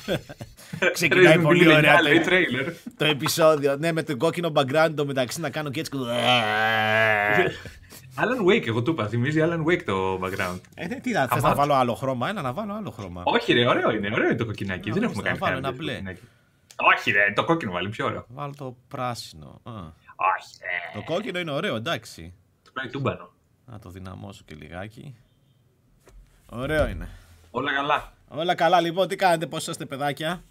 Ξεκινάει πολύ ωραία τρέιλερ. το επεισόδιο. Ναι, με το κόκκινο background το μεταξύ να κάνω και έτσι. Alan Wake, εγώ του είπα. Θυμίζει Alan Wake το background. Ε, ναι, τι να, θες να βάλω άλλο χρώμα, ένα να βάλω άλλο χρώμα. Όχι, ρε, ωραίο είναι, ωραίο είναι το κοκκινάκι. Δεν έχουμε κάνει Να βάλω ένα μπλε. Όχι, ρε, το κόκκινο βάλει πιο ωραίο. Βάλω το πράσινο. Α. Όχι, ρε. Το κόκκινο είναι ωραίο, εντάξει. Το κάνει τούμπανο. Να το δυναμώσω και λιγάκι. Ωραίο είναι. Όλα καλά. Όλα καλά, λοιπόν, τι κάνετε, πώς είστε, παιδάκια;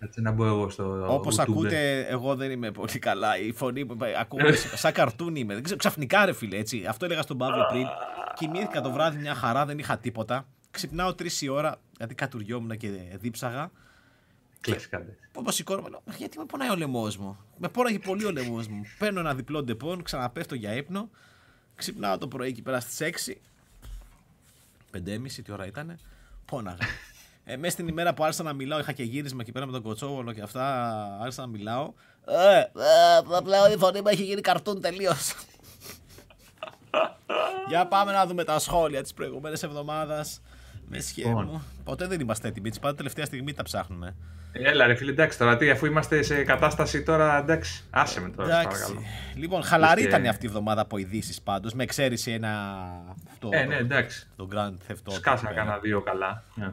Έτσι να μπω εγώ στο. Όπως ακούτε, εγώ δεν είμαι πολύ καλά. Η φωνή μου ακούω σαν cartoon είμαι. Δεν ξέρω, ξαφνικά ρε φίλε, έτσι. Αυτό έλεγα στον Παύλο πριν. Κοιμήθηκα το βράδυ μια χαρά, δεν είχα τίποτα. Ξυπνάω τρεις η ώρα, γιατί κατουριόμουν και δίψαγα. Κλασικά. Πώ σηκώνομαι, γιατί με πονάει ο λαιμός μου; Με πόναγε πολύ ο λαιμός μου. Παίρνω ένα διπλό Depon, ξαναπέφτω για ύπνο. Ξυπνάω το πρωί εκεί πέρα στις 6. 5.30 τι ώρα ήταν. Πόναγα. Ε, μέσα στην ημέρα που άρχισα να μιλάω, είχα και γύρισμα εκεί πέρα με τον κοτσόβολο και αυτά. Άρχισα να μιλάω. Ε, ε, πλέον η φωνή μου έχει γίνει καρτούν τελείως. Για πάμε να δούμε τα σχόλια της προηγούμενης εβδομάδας. Με σχέδιο λοιπόν. μου. Ποτέ δεν είμαστε έτοιμοι. Πάντα τελευταία στιγμή τα ψάχνουμε. Έλα, ρε φίλε, εντάξει τώρα, τι, αφού είμαστε σε κατάσταση τώρα, εντάξει, άσε με τώρα. Εντάξει. Λοιπόν, χαλαρή ήταν αυτή η εβδομάδα από ειδήσεις πάντως, με εξαίρεση ένα. Αυτό, ε, ναι, εντάξει. Το Grand Theft Auto. Σκάσα κανένα δύο καλά. Ναι.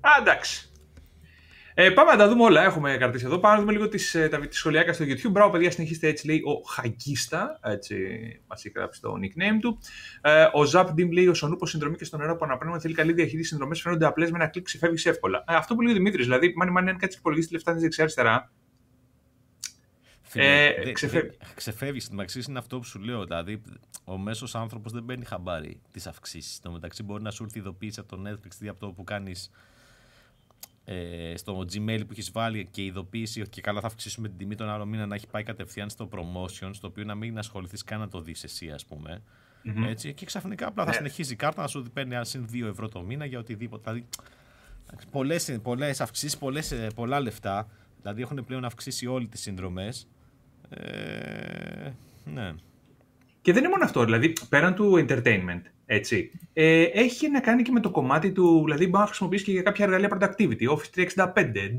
Α, εντάξει. Ε, πάμε να τα δούμε όλα. Έχουμε κρατήσει εδώ. Πάμε να δούμε λίγο τις, ε, τα, τις σχολιάκια στο YouTube. Μπράβο, παιδιά, συνεχίστε έτσι, λέει ο Χαγκίστα. Έτσι μας έχει γράψει το nickname του. Ε, ο Zap Dim λέει: Ο Σονούπος συνδρομή και στο νερό που αναπνέουμε θέλει καλή διαχείριση συνδρομές. Φαίνονται απλές με ένα κλικ ξεφεύγει εύκολα. Ε, αυτό που λέει ο Δημήτρης, δηλαδή, μάνι μάνι, αν κάτσεις υπολογίσεις τη λεφτά δεξιά-αριστερά. Ε, ξεφεύγεις. Ξεφεύγει. Στην αξία είναι αυτό που σου λέω. Δηλαδή, ο μέσος άνθρωπος δεν παίρνει χαμπάρι τι αυξήσει. Στο μεταξύ, μπορεί να σου έρθει ειδοποίηση από το Netflix ή από το που κάνεις ε, στο Gmail που έχεις βάλει και ειδοποίηση ότι και καλά θα αυξήσουμε την τιμή τον άλλο μήνα να έχει πάει κατευθείαν στο promotion, στο οποίο να μην ασχοληθείς καν να το δεις εσύ, ας πούμε. Mm-hmm. Έτσι, και ξαφνικά απλά θα ναι. συνεχίζει η κάρτα να σου παίρνει συν 2 ευρώ το μήνα για οτιδήποτε. Δηλαδή, πολλές, πολλές αυξήσεις, πολλές, ε, πολλά λεφτά. Δηλαδή έχουν πλέον αυξήσει όλοι τις συνδρομές. Ε, ναι. Και δεν είναι μόνο αυτό, δηλαδή πέραν του entertainment, έτσι, ε, έχει να κάνει και με το κομμάτι του, δηλαδή μπορεί να χρησιμοποιήσει και για κάποια εργαλεία productivity, Office 365,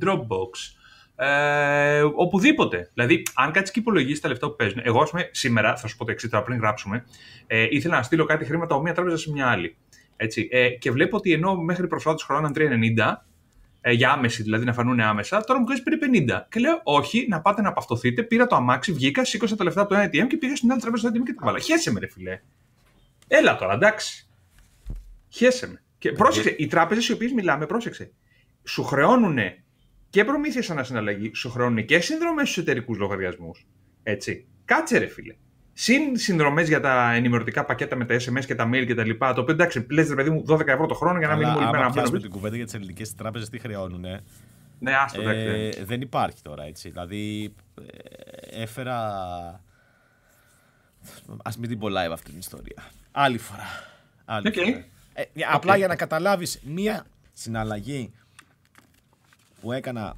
Dropbox, ε, οπουδήποτε. Δηλαδή, αν κάτσεις και υπολογίσεις τα λεφτά που παίζουν. Εγώ, ας πούμε, σήμερα, θα σου πω το εξής τώρα πριν γράψουμε, ε, ήθελα να στείλω κάτι χρήματα από μία τράπεζα σε μια άλλη. Έτσι, ε, και βλέπω ότι ενώ μέχρι προσφάτω χρόνο 3,90, ε, για άμεση, δηλαδή να φανούν άμεσα, τώρα μου κάνει περίπου 50. Και λέω, Όχι, να πάτε να απαυτοθείτε. Πήρα το αμάξι, βγήκα, σήκωσα τα λεφτά από το ATM και πήγα στην άλλη τράπεζα του ATM και τα βάλα. Χέσε με, ρε φιλέ. Έλα τώρα, εντάξει. Χέσε με. Και πρόσεξε, οι τράπεζες οι οποίες μιλάμε, πρόσεξε. Σου χρεώνουν και προμήθειες ανασυναλλαγή, σου χρεώνουν και συνδρομές στους εταιρικούς λογαριασμούς. Έτσι. Κάτσε, ρε φίλε. Συν συνδρομές για τα ενημερωτικά πακέτα με τα SMS και τα mail και τα λοιπά. Το οποίο εντάξει, λες ρε παιδί μου 12 ευρώ το χρόνο για να μην μείνουμε όλοι μέρα να την κουβέντα για τις ελληνικές τράπεζες, τι χρεώνουν. Ναι, άστο, ε, Δεν υπάρχει τώρα έτσι. Δηλαδή, ε, έφερα. Α μην την πω live αυτή την ιστορία. Άλλη φορά. Άλλη okay. φορά. Ε, απλά για να καταλάβεις μία συναλλαγή που έκανα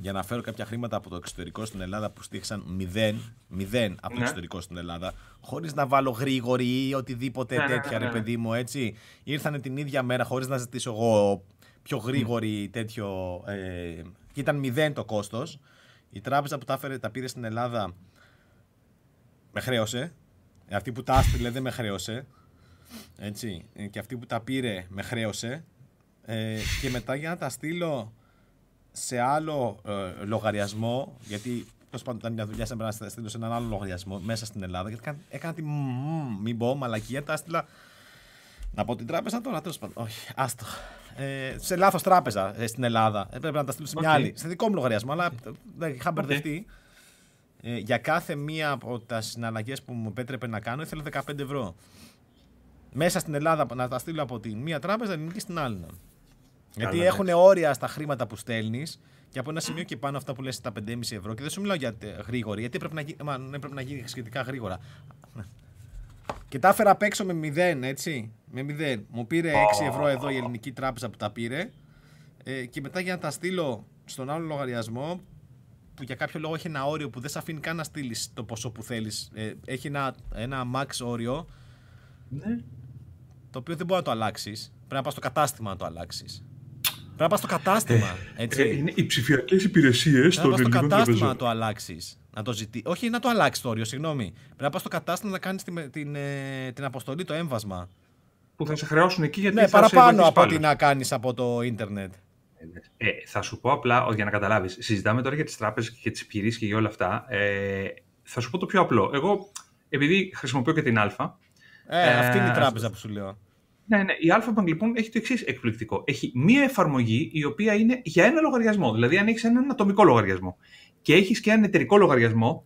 για να φέρω κάποια χρήματα από το εξωτερικό στην Ελλάδα που στήχησαν μηδέν, μηδέν από το ναι. εξωτερικό στην Ελλάδα, χωρίς να βάλω γρήγορη ή οτιδήποτε ναι, ναι τέτοια, ναι, ρε παιδί μου, έτσι. Ήρθαν την ίδια μέρα χωρίς να ζητήσω εγώ πιο γρήγορη τέτοιο. Ε, και ήταν μηδέν το κόστος. Η τράπεζα που τα, έφερε, τα πήρε στην Ελλάδα με χρέωσε. Ε, αυτή που τα άστριλε δεν με χρέωσε. Έτσι. Ε, και αυτή που τα πήρε με χρέωσε. Ε, και μετά για να τα στείλω σε άλλο ε, λογαριασμό, γιατί τέλος πάντων ήταν μια δουλειά σε να στείλω σε έναν άλλο λογαριασμό μέσα στην Ελλάδα. Γιατί έκανα τη μην πω, μαλακία, τα έστειλα. Να πω την τράπεζα τώρα, τέλος πάντων. Όχι, άστο. Ε, σε λάθος τράπεζα ε, στην Ελλάδα. Έπρεπε να τα στείλω σε μια άλλη. Σε δικό μου λογαριασμό, αλλά δεν είχα μπερδευτεί. Ε, για κάθε μία από τα συναλλαγές που μου επέτρεπε να κάνω, ήθελα 15 ευρώ. Μέσα στην Ελλάδα να τα στείλω από τη μία τράπεζα, ελληνική στην άλλη. Γιατί έχουν όρια στα χρήματα που στέλνεις και από ένα σημείο και πάνω αυτά που λες τα 5,5 ευρώ και δεν σου μιλάω για γρήγορη, γιατί πρέπει να, γίνει, μα, ναι, πρέπει να γίνει σχετικά γρήγορα. Και τα έφερα απ' έξω με 0, έτσι. Με 0. Μου πήρε 6 ευρώ εδώ η ελληνική τράπεζα που τα πήρε. Ε, και μετά για να τα στείλω στον άλλο λογαριασμό, που για κάποιο λόγο έχει ένα όριο που δεν σε αφήνει καν να στείλεις το ποσό που θέλεις. Ε, έχει ένα, ένα max όριο. Ναι. Το οποίο δεν μπορεί να το αλλάξεις. Πρέπει να πας στο κατάστημα να το αλλάξεις. Πρέπει να πας στο κατάστημα. Έτσι. Ε, είναι οι ψηφιακές υπηρεσίες Πρέπει να των πας στο ελληνικών κατάστημα τραπεζών. να το αλλάξεις. Να το ζητήσει. Όχι να το αλλάξεις το όριο, συγγνώμη. Πρέπει να πας στο κατάστημα να κάνεις την, την, ε, την αποστολή, το έμβασμα. Που θα σε χρεώσουν εκεί γιατί Ναι, θα σε παραπάνω βοηθήσει από πάλι. ό,τι να κάνεις από το ίντερνετ. Ε, θα σου πω απλά, ο, για να καταλάβεις, συζητάμε τώρα για τις τράπεζες και τις επιχειρήσεις και για όλα αυτά. Ε, θα σου πω το πιο απλό. Εγώ, επειδή χρησιμοποιώ και την Α, Ε, Ε, αυτή είναι η ας- τράπεζα που σου λέω. Ναι, ναι. Η Alphabank λοιπόν έχει το εξής εκπληκτικό. Έχει μία εφαρμογή η οποία είναι για ένα λογαριασμό. Δηλαδή, αν έχεις έναν ατομικό λογαριασμό και έχεις και έναν εταιρικό λογαριασμό,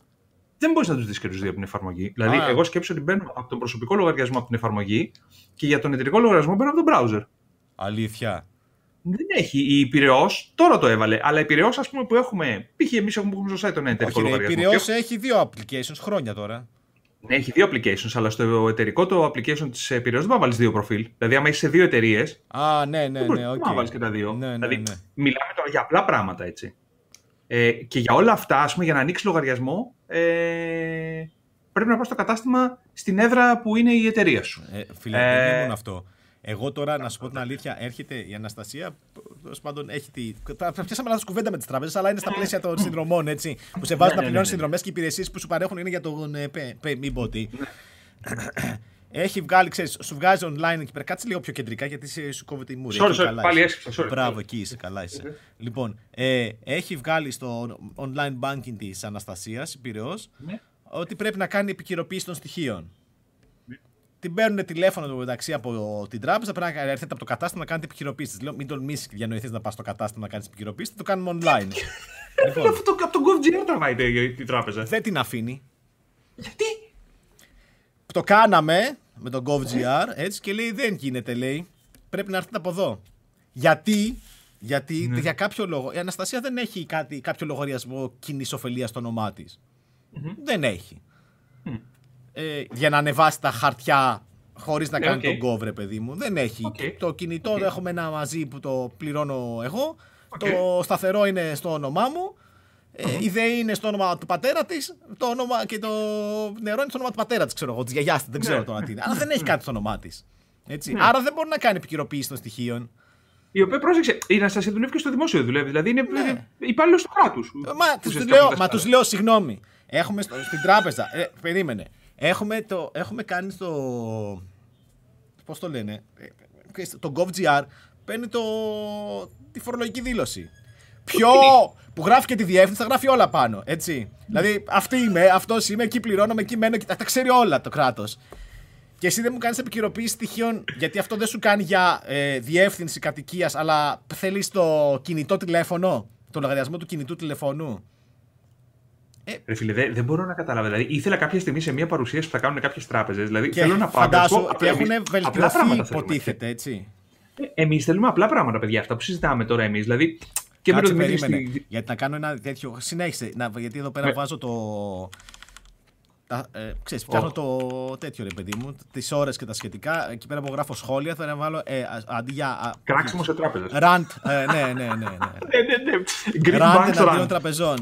δεν μπορείς να τους δει και του δύο από την εφαρμογή. Δηλαδή, Α. εγώ σκέψω ότι μπαίνω από τον προσωπικό λογαριασμό από την εφαρμογή και για τον εταιρικό λογαριασμό μπαίνω από τον browser. Αλήθεια. Δεν έχει. Η Πειραιώς τώρα το έβαλε. Αλλά η Πειραιώς, ας πούμε, που έχουμε. Π.χ. εμείς έχουμε, έχουμε στο site τον εταιρικό Όχι, ρε, η λογαριασμό. Πυραιός Και- έχει δύο applications χρόνια τώρα. Ναι, έχει δύο applications, αλλά στο εταιρικό το application της Πυραιό δεν μπορεί να βάλεις δύο προφίλ. Δηλαδή, άμα είσαι σε δύο εταιρείες, Α, ναι, ναι, Δεν μπορείς ναι, να οκ. βάλεις και τα δύο. Ναι, ναι, δηλαδή, ναι. μιλάμε τώρα για απλά πράγματα, έτσι. Ε, και για όλα αυτά, ας πούμε, για να ανοίξει λογαριασμό, ε, πρέπει να πας στο κατάστημα στην έδρα που είναι η εταιρεία σου. Ε, φίλε, Ε, δεν είναι μόνο αυτό. Εγώ τώρα, να σου πω την αλήθεια, έρχεται η Αναστασία. Τέλος πάντων, έχει τη. Τα τα πιάσαμε λάθος κουβέντα με τις τράπεζες, αλλά είναι στα πλαίσια των συνδρομών, έτσι. Που σε βάζουν Ναι, να ναι, πληρώνεις ναι, ναι. συνδρομές και οι υπηρεσίες που σου παρέχουν είναι για τον. Ε, πε, πε, μην πω τι. Έχει βγάλει, ξέρεις, σου βγάζει online εκεί πέρα. Κάτσε λίγο πιο κεντρικά γιατί σε- σου κόβεται η μούρη. Sorry, Εκεί sorry, καλά πάλι είσαι. έσκυψα, sorry. Μπράβο, εκεί είσαι, καλά είσαι. Λοιπόν, ε, έχει βγάλει στο online banking της Αναστασίας, η Πυραιός, Ναι. ότι πρέπει να κάνει επικαιροποίηση των στοιχείων. Την παίρνουν τηλέφωνο το μεταξύ από την τράπεζα, πρέπει να έρθετε από το κατάστημα να κάνετε επικαιροποίηση. Λέω, μην τολμήσει και διανοηθείς να πας στο κατάστημα να κάνεις επικαιροποίηση, θα το κάνουμε online. λοιπόν, Αυτό το- από τον GovGR τραβάει η- η τράπεζα. δεν την αφήνει. Γιατί; Το κάναμε με τον GovGR έτσι και λέει δεν γίνεται, λέει. Πρέπει να έρθετε από εδώ. Γιατί, γιατί για κάποιο λόγο η Αναστασία δεν έχει κάτι, κάποιο λογαριασμό κοινής ωφελίας στο όνομά της. Δεν έχει. Ε, για να ανεβάσει τα χαρτιά χωρίς να Ναι, κάνει οκ. το gov, ρε παιδί μου. Δεν έχει. Οκ. Το κινητό Οκ. έχουμε ένα μαζί που το πληρώνω εγώ. Οκ. Το σταθερό είναι στο όνομά μου. Ε, η ΔΕΗ είναι στο όνομα του πατέρα της. Το όνομα και το νερό είναι στο όνομα του πατέρα της, ξέρω εγώ. Της γιαγιάς της. Δεν ξέρω Ναι. τώρα τι είναι. Αλλά δεν έχει κάτι στο όνομά της. Έτσι. Άρα δεν μπορεί να κάνει επικαιροποίηση των στοιχείων. Η οποία πρόσεξε, η Αναστασία δουλεύει και στο δημόσιο δουλεύει. Δηλαδή είναι Ναι. υπάλληλος του κράτους. Μα τους λέω, μα τους λέω συγγνώμη. Έχουμε στο, στην τράπεζα. Ε, περίμενε. Έχουμε, το, έχουμε κάνει στο. Πώς το λένε. ε, Το GovGR παίρνει το, τη φορολογική δήλωση. Ποιο που γράφει και τη διεύθυνση θα γράφει όλα πάνω. Έτσι. Δηλαδή αυτή είμαι, αυτός είμαι, εκεί πληρώνομαι, εκεί μένω. και Τα, τα ξέρει όλα το κράτος. Και εσύ δεν μου κάνεις επικαιροποίηση στοιχείων, γιατί αυτό δεν σου κάνει για ε, διεύθυνση κατοικίας, αλλά θέλεις το κινητό τηλέφωνο, το λογαριασμό του κινητού τηλεφώνου. Ρε φίλε, δεν, δεν μπορώ να καταλάβω. Δηλαδή, ήθελα κάποια στιγμή σε μια παρουσίαση που θα κάνουν κάποιες τράπεζες. Δηλαδή, Και θέλω να πάω. φαντάσου να σου πω, ότι έχουν εμείς απλά βελτιωθεί, πράγματα θέλουμε. υποτίθεται, έτσι. Εμείς θέλουμε απλά πράγματα, παιδιά. Αυτά που συζητάμε τώρα εμείς. Δηλαδή, και με Κάτσε, τον Δημήτρη. περίμενε. στη- Γιατί να κάνω ένα τέτοιο. Συνέχισε. Να, γιατί εδώ πέρα Ναι. βάζω το. Τα, ε, ξέρεις, φτιάχνω Ω. το τέτοιο ρε παιδί μου, τις ώρες και τα σχετικά. Εκεί πέρα που γράφω σχόλια θα βάλω ε, α- αντί για. α, Κράξιμο σε τράπεζες. Ραντ. Ε, ναι, ναι, ναι. ναι. Ναι, ναι, ναι. Green Ραντ Banks εναντίον Run. τραπεζών.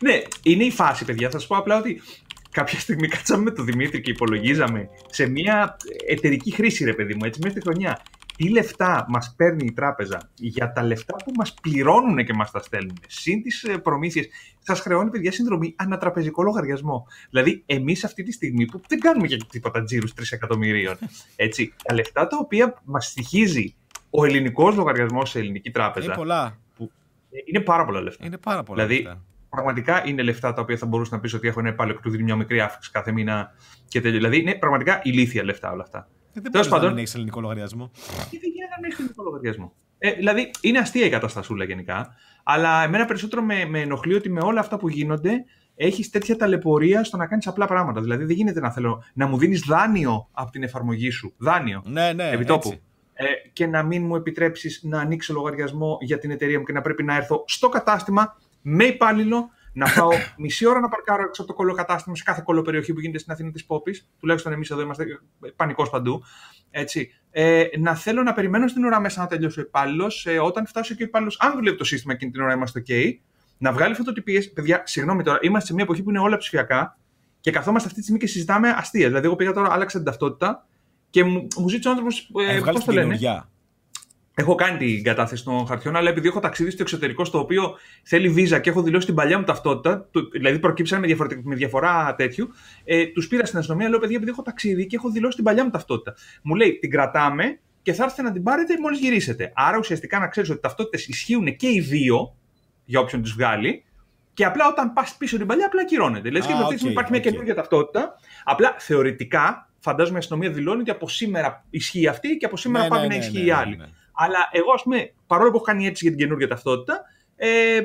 Ναι, είναι η φάση, παιδιά. Θα σας πω απλά ότι κάποια στιγμή κάτσαμε με τον Δημήτρη και υπολογίζαμε σε μια εταιρική χρήση, ρε παιδί μου, έτσι μέσα στη χρονιά. Τι λεφτά μας παίρνει η τράπεζα; Για τα λεφτά που μας πληρώνουν και μας τα στέλνουν. Συν τις προμήθειες. Σας χρεώνει, παιδιά, συνδρομή ανατραπεζικό λογαριασμό. Δηλαδή, εμείς αυτή τη στιγμή που δεν κάνουμε για τίποτα τζίρους 3 εκατομμυρίων. Έτσι, τα λεφτά τα οποία μας στοιχίζει ο ελληνικός λογαριασμός σε ελληνική τράπεζα. Είναι πολλά. που- είναι πάρα πολλά λεφτά. Είναι πάρα πολλά. Δηλαδή, λεφτά. Πραγματικά είναι λεφτά τα οποία θα μπορούσε να πεις ότι έχω ένα υπάλληλο και του δίνει μια μικρή αύξηση κάθε μήνα και τέτοιο. Δηλαδή είναι πραγματικά ηλίθια λεφτά όλα αυτά. Ε, Δεν τέλος μπορείς να πάντων- μην έχεις ελληνικό λογαριασμό. Και δεν γίνεται να έχεις ελληνικό λογαριασμό. Ε, δηλαδή είναι αστεία η καταστασούλα γενικά. Αλλά εμένα περισσότερο με, με ενοχλεί ότι με όλα αυτά που γίνονται έχεις τέτοια ταλαιπωρία στο να κάνεις απλά πράγματα. Δηλαδή δεν γίνεται να θέλω να μου δίνεις δάνειο από την εφαρμογή σου. Δάνειο. Ναι, ναι. επιτόπου. έτσι. Ε, και να μην μου επιτρέψεις να ανοίξω λογαριασμό για την εταιρεία μου και να πρέπει να έρθω στο κατάστημα με υπάλληλο, να πάω μισή ώρα να παρκάρω έξω από το κολοκατάστημα σε κάθε κολοπεριοχή που γίνεται στην Αθήνα της Πόπης. Τουλάχιστον εμείς εδώ είμαστε πανικός παντού. Έτσι. Ε, να θέλω να περιμένω στην ώρα μέσα να τελειώσει ο υπάλληλος. Ε, όταν φτάσει και ο υπάλληλος, αν δουλεύει το σύστημα εκείνη την ώρα είμαστε OK, να βγάλει φωτοτυπίε. Παιδιά, συγγνώμη τώρα, είμαστε σε μια εποχή που είναι όλα ψηφιακά και καθόμαστε αυτή τη στιγμή και συζητάμε αστεία. Δηλαδή, εγώ πήγα τώρα, άλλαξα την ταυτότητα και μου, μου ζήτησε ο άνθρωπος. Ε, Έβγαλε πώς την το λένε. καινούργια. Έχω κάνει την κατάθεση των χαρτιών, αλλά επειδή έχω ταξίδι στο εξωτερικό, στο οποίο θέλει βίζα και έχω δηλώσει την παλιά μου ταυτότητα, δηλαδή προκύψαν με, με διαφορά τέτοιου, ε, τους πήρα στην αστυνομία, λέω παιδιά, επειδή έχω ταξίδι και έχω δηλώσει την παλιά μου ταυτότητα. Μου λέει, την κρατάμε και θα έρθετε να την πάρετε μόλις γυρίσετε. Άρα ουσιαστικά να ξέρεις ότι ταυτότητες ισχύουν και οι δύο για όποιον του βγάλει. Και απλά όταν πας πίσω την παλιά, απλά ακυρώνεται. Δηλαδή, και okay, υπάρχει μια καινούργια ταυτότητα. Απλά θεωρητικά, φαντάζομαι η αστυνομία δηλώνει ότι από σήμερα ισχύει αυτή και από σήμερα ναι, πάμε ναι, να ισχύει ναι, η άλλη. Αλλά εγώ, ας πούμε, παρόλο που έχω κάνει έτσι για την καινούργια ταυτότητα, ε,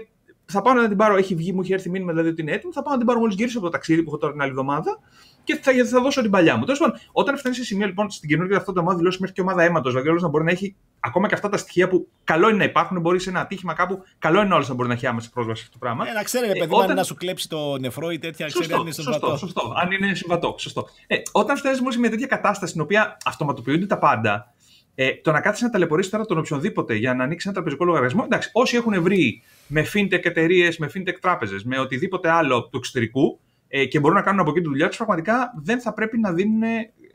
θα πάω να την πάρω. Έχει βγει, μου έχει έρθει μήνυμα δηλαδή ότι είναι έτοιμο. Θα πάω να την πάρω μόλις γυρίσω από το ταξίδι που έχω τώρα την άλλη εβδομάδα και θα, θα δώσω την παλιά μου. Τέλος πάντων, όταν φτάνει σε σημείο λοιπόν στην καινούργια ταυτότητα ομάδα δηλώσεις μέχρι και ομάδα αίματος, δηλαδή όλος να μπορεί να έχει ακόμα και αυτά τα στοιχεία που καλό είναι να υπάρχουν, μπορεί σε ένα ατύχημα κάπου, καλό είναι όλος να μπορεί να έχει άμεση πρόσβαση σε αυτό το πράγμα. Ε, να ξέρει, ρε παιδί, ε, όταν... να σου κλέψει το νεφρό ή τέτοια, σωστό, ξέρει αν είναι συμβατό. Σωστό, σωστό, αν είναι συμβατό. Σωστό. Ε, όταν φτάνεις σε μια τέτοια κατάσταση στην οποία αυτοματοποιούνται τα πάντα, ε, το να κάθεσαι να ταλαιπωρήσεις τώρα τον οποιονδήποτε για να ανοίξει ένα τραπεζικό λογαριασμό. Εντάξει, όσοι έχουν βρει με fintech εταιρείες, με fintech τράπεζες, με οτιδήποτε άλλο του εξωτερικού ε, και μπορούν να κάνουν από εκεί τη δουλειά τους, πραγματικά δεν θα πρέπει να δίνουν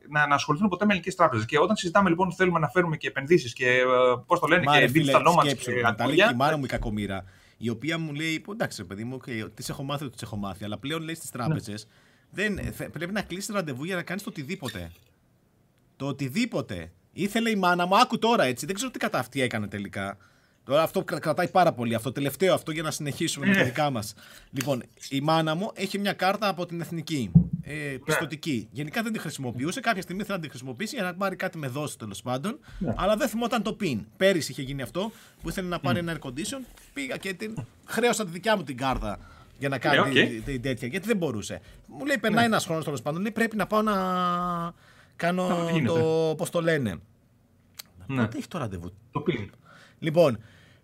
να, να ασχοληθούν ποτέ με ελληνικές τράπεζες. Και όταν συζητάμε λοιπόν θέλουμε να φέρουμε και επενδύσεις και ε, πώς το λένε, Μάρε, και digital nomads. Και τα λέει και η μάνα μου η κακομήρα, η οποία μου λέει: Εντάξει, παιδί μου, okay, τις έχω μάθει, τις έχω μάθει, αλλά πλέον λέει στις τράπεζες ναι. πρέπει να κλείσει ραντεβού για να κάνεις το οτιδήποτε. Το οτιδήποτε. Ήθελε η μάνα μου, άκου τώρα έτσι. Δεν ξέρω τι κατά αυτή έκανε τελικά. Τώρα αυτό κρατάει πάρα πολύ. Αυτό τελευταίο αυτό για να συνεχίσουμε με τα ναι. δικά μας. Λοιπόν, η μάνα μου έχει μια κάρτα από την εθνική. Ε, ναι. πιστοτική. Γενικά δεν τη χρησιμοποιούσε. Κάποια στιγμή θέλει να τη χρησιμοποιήσει για να πάρει κάτι με δόση τέλος πάντων. Ναι. Αλλά δεν θυμόταν το PIN. Πέρυσι είχε γίνει αυτό που ήθελε να πάρει ένα air condition. Πήγα και την χρέωσα τη δικιά μου την κάρτα για να κάνει okay. την τέτοια. Γιατί δεν μπορούσε. Μου λέει, περνάει ένας χρόνος τέλος πάντων. Λέει, πρέπει να πάω να κάνω το. Πώς το λένε. Ναι. Πότε έχει το ραντεβού. Το PIN. Λοιπόν,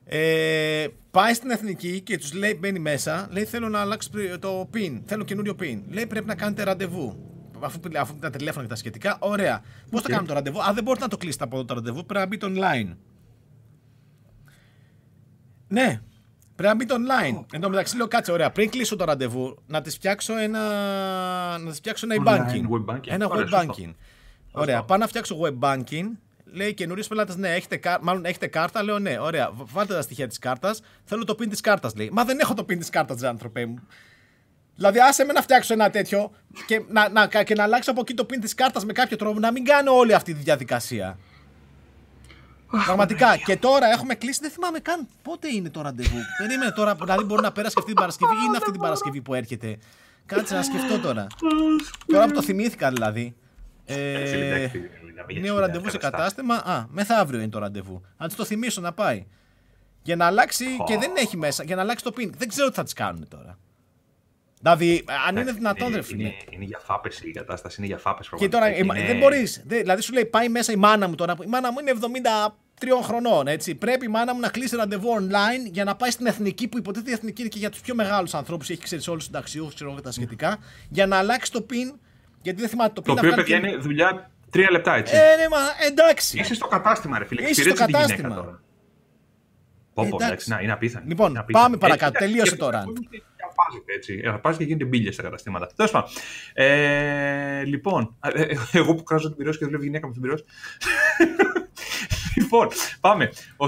ε, πάει στην εθνική και τους λέει: Μπαίνει μέσα, λέει: Θέλω να αλλάξω το PIN. Θέλω καινούριο PIN. Λέει: Πρέπει να κάνετε ραντεβού. Αφού, αφού τα τηλέφωνα και τα σχετικά, ωραία. Πώς θα κάνουμε το ραντεβού; Αν δεν μπορείτε να το κλείσετε από εδώ το ραντεβού, πρέπει να μπείτε online. Ναι, πρέπει να μπείτε online. Oh. Εν τω μεταξύ λέω: Κάτσε, ωραία. Πριν κλείσω το ραντεβού, να τη φτιάξω ένα. Να τη φτιάξω ένα e-banking. Ένα web banking. Ωραία, πάω να φτιάξω web banking λέει καινούριο πελάτες, ναι, έχετε, μάλλον έχετε κάρτα. Λέω ναι, ωραία, βάλτε τα στοιχεία της κάρτας. Θέλω το pin της κάρτας, λέει. Μα δεν έχω το pin της κάρτας, άνθρωπε μου. Δηλαδή, άσε με να φτιάξω ένα τέτοιο και να, να, και να αλλάξω από εκεί το pin της κάρτας με κάποιο τρόπο, να μην κάνω όλη αυτή τη διαδικασία. Πραγματικά. Και τώρα έχουμε κλείσει, δεν θυμάμαι καν πότε είναι το ραντεβού. Περίμενε τώρα, δηλαδή μπορεί να πέρασε αυτή την Παρασκευή ή είναι αυτή την Παρασκευή που έρχεται. Κάτσε να σκεφτώ τώρα. τώρα που το θυμήθηκα δηλαδή. Ε, είναι ο ραντεβού σε κατάστημα. Α, μεθαύριο είναι το ραντεβού. Αν της το θυμίσω να πάει. Για να αλλάξει και δεν έχει μέσα, για να αλλάξει το pin. Δεν ξέρω τι θα τις κάνουν τώρα. Δηλαδή, αν είναι δυνατόν, ρε φίλε. Είναι, είναι για φάπες η κατάσταση, είναι για φάπες Και τώρα είναι... δεν μπορείς. Δηλαδή, σου λέει πάει μέσα η μάνα μου τώρα. Η μάνα μου είναι 73 χρονών, έτσι. Πρέπει η μάνα μου να κλείσει ραντεβού online για να πάει στην εθνική, που υποτίθεται η εθνική είναι και για τους πιο μεγάλους ανθρώπους, έχει ξέρεις όλους τους συνταξιούχους, ξέρω τα σχετικά, για να αλλάξει το pin. Γιατί δεν θυμάται το pin. Το οποίο, παιδιά, είναι δουλειά Τρία λεπτά έτσι. Ε, ναι, μα εντάξει. Είσαι στο κατάστημα, ρε φίλε. Είσαι στο κατάστημα. Τώρα. Πω, πω, εντάξει, να, είναι απίθανο. Λοιπόν, είναι απίθανο. πάμε παρακάτω. Τελείωσε τώρα. Αρπάζεται έτσι. Αρπάζει και γίνεται μπύλια στα καταστήματα. Τέλος πάντων. Ε, λοιπόν, ε, ε, εγώ που κράζω την πυρός και δουλεύει γυναίκα με την πυρός. Λοιπόν, πάμε. Ο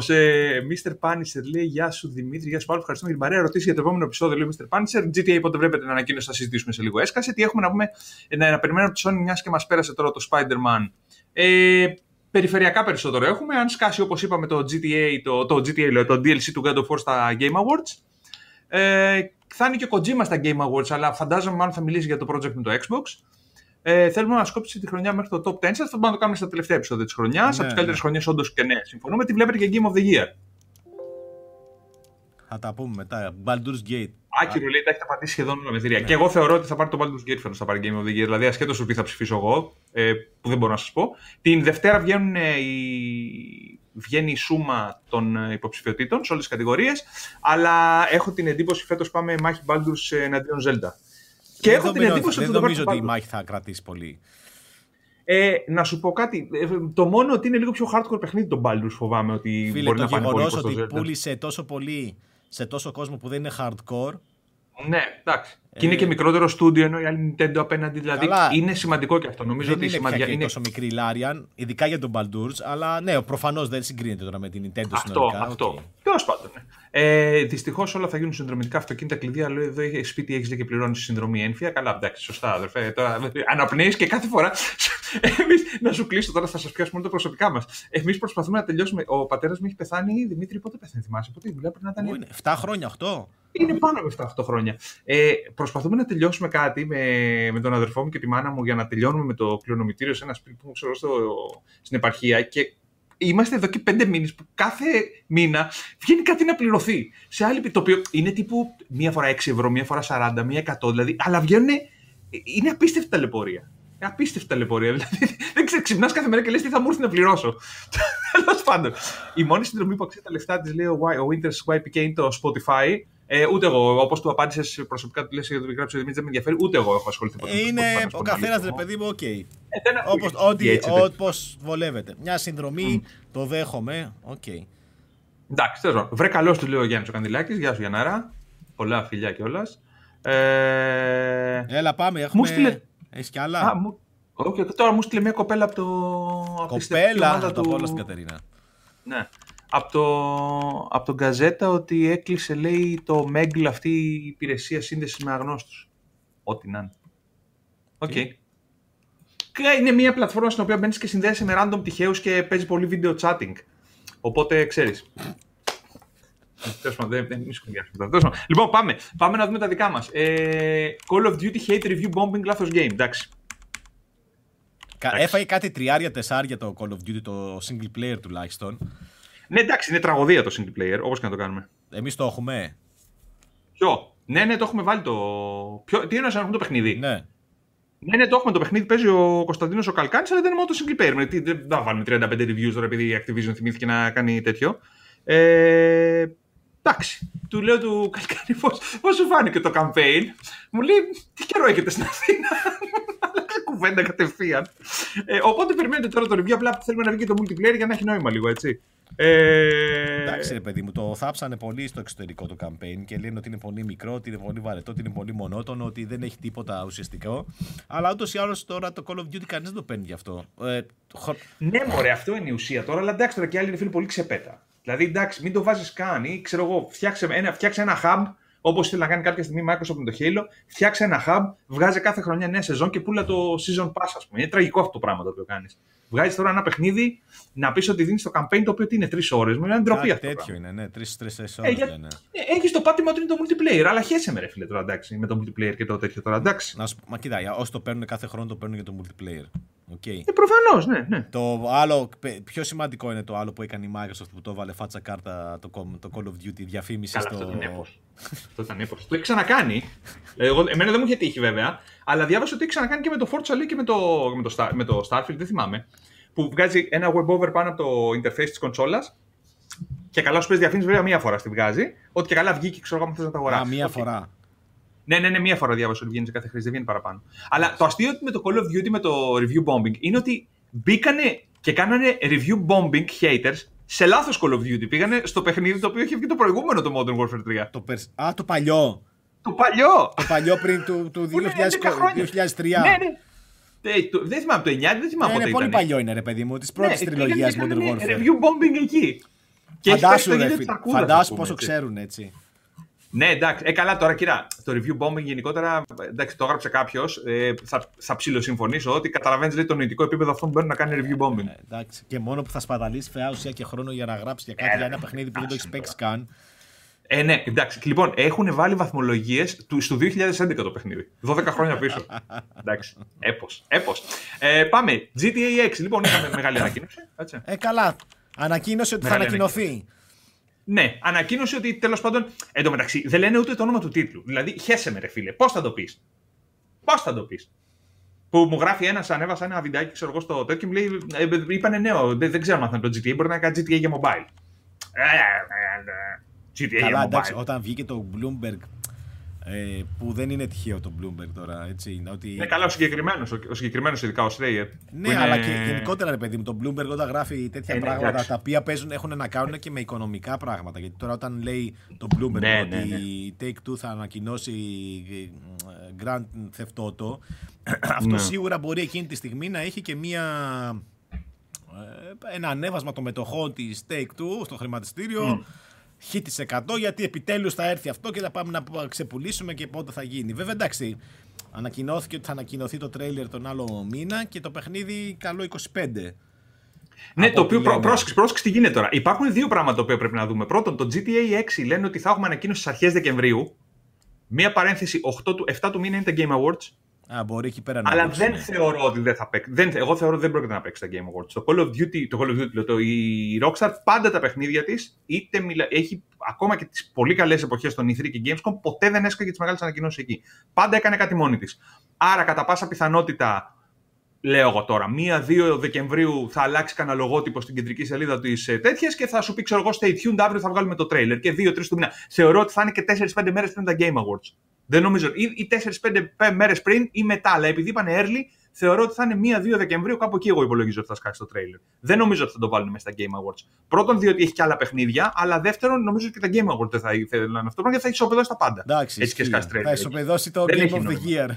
Mr. Punisher λέει: Γεια σου Δημήτρη, γεια σου Παύλο. Ευχαριστούμε για την παρέα. Ρωτήσει για το επόμενο επεισόδιο, λέει Mr. Punisher. GTA, πότε βλέπετε την ανακοίνωση, θα συζητήσουμε σε λίγο. Έσκασε. Τι έχουμε να πούμε, να, να περιμένουμε από τη Sony, μιας και μας πέρασε τώρα το Spider-Man. Ε, περιφερειακά περισσότερο έχουμε. Αν σκάσει, όπως είπαμε, το GTA, το, το, GTA, το DLC του God of War στα Game Awards. Ε, θα είναι και ο Kojima στα Game Awards, αλλά φαντάζομαι μάλλον θα μιλήσει για το project με το Xbox. Ε, θέλουμε να σκόψει τη χρονιά μέχρι το top 10. Θα το το κάνουμε στα τελευταία επεισόδια της χρονιάς. Ναι, από τις καλύτερες ναι. χρονιές, όντως και ναι, συμφωνούμε. Τι βλέπετε και Game of the Year. Θα τα πούμε μετά. Baldur's Gate. Άκυρο λέει, τα έχετε πατήσει σχεδόν όλα με θηρία. Ναι. Και εγώ θεωρώ ότι θα πάρει το Baldur's Gate φέτος, θα πάρει Game of the Year. Δηλαδή, ασχέτως του ποιοι θα ψηφίσω εγώ, ε, που δεν μπορώ να σας πω. Την Δευτέρα βγαίνουν ε, οι... βγαίνει η σούμα των ε, υποψηφιωτήτων σε όλες τις κατηγορίες. Αλλά έχω την εντύπωση φέτος πάμε μάχη Baldur's εναντίον Zelda. Και έχω την εντύπωση ότι. Δεν νομίζω ότι η μάχη θα κρατήσει πολύ. Ε, να σου πω κάτι. Ε, το μόνο ότι είναι λίγο πιο hardcore παιχνίδι τον Baldur's φοβάμαι ότι Φίλε, μπορεί το να πάνε πολύ ότι πούλησε τόσο πολύ σε τόσο κόσμο που δεν είναι hardcore Ναι, εντάξει. Και είναι και μικρότερο στούντιο ενώ η άλλη Nintendo απέναντι. Δηλαδή Καλά, είναι σημαντικό και αυτό. Νομίζω δεν ότι είναι σημαντικό. Είναι τόσο μικρή η Larian, ειδικά για τον Baldur's, αλλά ναι, προφανώς δεν συγκρίνεται τώρα με την Nintendo αυτό, συνολικά. Αυτό. Okay. Τέλος πάντων. Ναι. Ε, Δυστυχώς όλα θα γίνουν συνδρομητικά αυτοκίνητα κλειδιά. Λέω εδώ έχει σπίτι, έχεις και πληρώνεις συνδρομή ένφια. Καλά, εντάξει, σωστά, αδερφέ. Τώρα αναπνέεις και κάθε φορά. Εμείς να σου κλείσω τώρα, θα σας πιάσουμε όλα τα προσωπικά μας. Εμείς προσπαθούμε να τελειώσουμε. Ο πατέρας μου έχει πεθάνει. Δημήτρη, πότε πεθαίνει, θυμάσαι. Πότε μιλάω πριν να ήταν. 7 χρόνια, 8. Είναι πάνω από 7-8 χρόνια. Ε, προσπαθούμε να τελειώσουμε κάτι με, με τον αδερφό μου και τη μάνα μου για να τελειώνουμε με το κληρονομητήριο σε ένα σπίτι που ξέρω στο, στην επαρχία και είμαστε εδώ και πέντε μήνες που κάθε μήνα βγαίνει κάτι να πληρωθεί. Σε άλλη το οποίο είναι τύπου μία φορά 6 ευρώ, μία φορά 40, μία 100 δηλαδή, αλλά βγαίνουν. Είναι απίστευτη ταλαιπωρία. Απίστευτη ταλαιπωρία. Δηλαδή, δεν ξέρω, ξυπνάς κάθε μέρα και λες τι θα μου έρθει να πληρώσω. Τέλος πάντων. Η μόνη συνδρομή που αξίζει τα λεφτά της, λέει ο Winter's YPK, είναι το Spotify. Ε, ούτε εγώ, όπως του απάντησες προσωπικά, του λες για το γράψει ο Δημήτρης, δεν με ενδιαφέρει, ούτε εγώ έχω ασχοληθεί ποτέ. Είναι ο καθένας, ρε παιδί μου, οκ. Okay. Ε, Όπως βολεύεται. Μια συνδρομή, mm. το δέχομαι, οκ. Okay. Εντάξει, τέλος Βρε καλό του λέει ο Γιάννης ο Κανδυλάκη. Γεια σου Γιαννάρα. Πολλά φιλιά κιόλας. Ε... Έλα, πάμε. Έχουμε... Στείλε... Έχεις κι άλλα; Α, μου... Okay, τώρα μου στείλε μια κοπέλα από το. Κοπέλα, θα το πω όλα στην Κατερίνα. Ναι από, το, από το Gazzetta ότι έκλεισε, λέει, το Omegle αυτή η υπηρεσία σύνδεσης με αγνώστους. Ό,τι να είναι. Οκ. Okay. Είναι μια πλατφόρμα στην οποία μπαίνεις και συνδέεσαι με random τυχαίους και παίζεις πολύ video chatting. Οπότε ξέρεις. Τέλος πάντων, δεν Λοιπόν, πάμε. Πάμε να δούμε τα δικά μας. Ε, Call of Duty Hate Review Bombing λάθος game. Εντάξει. Έφαγε κάτι τριάρια, τεσσάρια το Call of Duty, το single player τουλάχιστον. Ναι, εντάξει, είναι τραγωδία το single player, όπως και να το κάνουμε. Εμείς το έχουμε. Ποιο; Ναι, ναι, το έχουμε βάλει το. Ποιο... Τι εννοείς να έχουμε το παιχνίδι; Ναι. Ναι, ναι, το έχουμε το παιχνίδι. Παίζει ο Κωνσταντίνος ο Καλκάνης, αλλά δεν είναι μόνο το single player. Δεν θα βάλουμε 35 reviews τώρα επειδή η Activision θυμήθηκε να κάνει τέτοιο. Ε, εντάξει. Του λέω του Καλκάνη πώς σου φάνηκε το campaign; Μου λέει τι καιρό έχετε στην Αθήνα; Άλλαξε κουβέντα κατευθείαν. Ε, οπότε περιμένετε τώρα το review. Απλά θέλουμε να βγει το multiplayer για να έχει νόημα λίγο, έτσι. Ε... Εντάξει, ρε παιδί μου, το θάψανε πολύ στο εξωτερικό το campaign και λένε ότι είναι πολύ μικρό, ότι είναι πολύ βαρετό, ότι είναι πολύ μονότονο, ότι δεν έχει τίποτα ουσιαστικό. Αλλά ούτως ή άλλως τώρα το Call of Duty κανείς δεν το παίρνει γι' αυτό. Ε, ναι, μωρέ, αυτό είναι η ουσία τώρα, αλλά εντάξει τώρα και άλλοι είναι φίλοι πολύ ξεπέτα. Δηλαδή, εντάξει, μην το βάζεις καν ή ξέρω εγώ, φτιάξε ένα, φτιάξε ένα hub Όπως θέλει να κάνει κάποια στιγμή η Microsoft με το Halo, φτιάξε ένα hub, βγάζει κάθε χρονιά νέα σεζόν και πουλά το season pass, ας πούμε. Είναι τραγικό αυτό το πράγμα το οποίο κάνεις. Βγάζεις τώρα ένα παιχνίδι να πεις ότι δίνεις το campaign το οποίο είναι τρεις ώρες. Μου είναι ντροπή αυτό. Τέτοιο είναι, ναι. Τρει-τέσσερι ώρες. Ε, ναι. ε, Έχεις το πάτημα ότι είναι το multiplayer, αλλά χέσε με ρε φίλε τώρα εντάξει με το multiplayer και το τέτοιο τώρα εντάξει. Να σου, μα κοίτα, όσοι το παίρνουν κάθε χρόνο το παίρνουν για το multiplayer. Okay. Ε, Προφανώς, ναι, ναι. Το άλλο, πιο σημαντικό είναι το άλλο που έκανε η Microsoft που το έβαλε φάτσα κάρτα το, το Call of Duty διαφήμιση Καλά, στο. Αυτό ήταν έπος. αυτό ήταν έπος. Το έχει ξανακάνει. Εγώ, εμένα δεν μου είχε τύχει βέβαια, αλλά διάβασα ότι έχει ξανακάνει και με το Forza League και με το, με το, Star, με το Starfield, δεν θυμάμαι που βγάζει ένα web over πάνω από το interface της κονσόλας. Και καλά σου παίζει διαφήμιση, βέβαια μία φορά στη βγάζει. Ότι και καλά βγήκε, ξέρω εγώ, θες να τα αγοράσεις. Α, μία φορά. Ναι, ναι, ναι, μία φορά διάβασα ότι βγαίνει σε κάθε χρήση, δεν βγαίνει παραπάνω. Αλλά το αστείο με το Call of Duty με το review bombing είναι ότι μπήκανε και κάνανε review bombing haters σε λάθος Call of Duty. Πήγανε στο παιχνίδι το οποίο είχε βγει το προηγούμενο το Modern Warfare 3. Το περσ... Α, το παλιό. Το παλιό! Το παλιό πριν του, του 2000, 2003. Ναι, ναι. Ε, δεν θυμάμαι το 9, δεν θυμάμαι ναι, πότε Είναι πολύ παλιό είναι ρε παιδί μου, της πρώτης ναι, τριλογίας Modern Warfare. Review bombing εκεί. φαντάσου, ρε, φαντάσου πόσο ξέρουν έτσι. Ναι, εντάξει. Ε, καλά, τώρα κοίτα. Το review bombing γενικότερα, εντάξει, το έγραψε κάποιος. Ε, θα, θα ψηλοσυμφωνήσω ότι καταλαβαίνεις το νοητικό επίπεδο αυτών που μπορεί να κάνει review bombing. Ε, εντάξει. Και μόνο που θα σπαταλήσει φαιά ουσία και χρόνο για να γράψεις για κάτι ε, για ένα παιχνίδι που δεν το έχεις παίξει καν. Ε, ναι, εντάξει. Λοιπόν, έχουν βάλει βαθμολογίες στο 2011 το παιχνίδι. 12 χρόνια πίσω. εντάξει. Έπω. Έπως. Ε, πάμε. GTA 6. Λοιπόν, είχαμε μεγάλη ανακοίνωση. Έτσι. Ε, καλά. Ανακοίνωσε ότι μεγάλη θα ανακοινωθεί. Ναι, ανακοίνωσε ότι τέλος πάντων. Εν τω μεταξύ, δεν λένε ούτε το όνομα του τίτλου. Δηλαδή, χέσε με, ρε φίλε. Πώς θα το πεις; Πώς θα το πεις; Που μου γράφει ένας, ανέβασα ένα βιντεάκι, ξέρω εγώ στο τέτοιο και μου λέει: ε, Είπανε νέο, δεν, δεν ξέρω αν θα είναι το GTA, μπορεί να κάνει GTA για mobile. Ε, ε, GTA Καλά, εντάξει, όταν βγήκε το Bloomberg Ε, που δεν είναι τυχαίο το Bloomberg τώρα. Έτσι, ότι... Είναι καλά ο συγκεκριμένος, ο συγκεκριμένος ειδικά ο Strayer. Ναι, είναι... αλλά και γενικότερα ρε παιδί μου, το Bloomberg όταν γράφει τέτοια ε, ναι, πράγματα εντάξει. τα οποία παίζουν, έχουν να κάνουν και με οικονομικά πράγματα. Γιατί τώρα όταν λέει το Bloomberg ναι, ότι ναι, ναι. η Take-Two θα ανακοινώσει ε, Grand Theft Auto, αυτό ναι. σίγουρα μπορεί εκείνη τη στιγμή να έχει και μία ε, ένα ανέβασμα των μετοχών της Take-Two στο χρηματιστήριο. Mm χ 100 γιατί επιτέλους θα έρθει αυτό και θα πάμε να ξεπουλήσουμε και πότε θα γίνει. Βέβαια εντάξει, ανακοινώθηκε ότι θα ανακοινωθεί το τρέιλερ τον άλλο μήνα και το παιχνίδι καλό 25. Ναι, το οποίο προ, πρόσεξε, πρόσεξε τι γίνεται τώρα. Υπάρχουν δύο πράγματα που πρέπει να δούμε. Πρώτον, το GTA 6 λένε ότι θα έχουμε ανακοίνωση στις αρχές Δεκεμβρίου. Μία παρένθεση 8 του, 7 του μήνα είναι τα Game Awards. Α, μπορεί εκεί πέρα να Αλλά δεν θεωρώ ότι δεν θα παίξει. Δεν, εγώ θεωρώ ότι δεν πρόκειται να παίξει τα Game Awards. Το Call of Duty, το Call of Duty το, η Rockstar πάντα τα παιχνίδια της, είτε μιλα, έχει ακόμα και τις πολύ καλές εποχές των E3 και Gamescom, ποτέ δεν έσκαγε τις μεγάλες ανακοινώσεις εκεί. Πάντα έκανε κάτι μόνη της. Άρα, κατά πάσα πιθανότητα, λέω εγώ τώρα, 1-2 Δεκεμβρίου θα αλλάξει κανένα λογότυπο στην κεντρική σελίδα της ε, τέτοια και θα σου πει, ξέρω εγώ, stay tuned, αύριο θα βγάλουμε το trailer και 2-3 του μήνα. Θεωρώ ότι θα είναι και 4-5 μέρες πριν τα Game Awards. Δεν νομίζω. ή, ή 4-5 μέρες πριν ή μετά. Αλλά επειδή είπαν early, θεωρώ ότι θα είναι 1-2 Δεκεμβρίου. Κάπου εκεί εγώ υπολογίζω ότι θα σκάσει το τρέιλερ. Δεν νομίζω ότι θα το βάλουν μέσα στα Game Awards. Πρώτον, διότι έχει και άλλα παιχνίδια. Αλλά δεύτερον, νομίζω ότι και τα Game Awards δεν θα ήθελαν αυτό. Γιατί θα ισοπεδώσει τα πάντα. Εντάξει, Έτσι και σκάσει τρέιλερ. Θα ισοπεδώσει το δεν Game of the Year.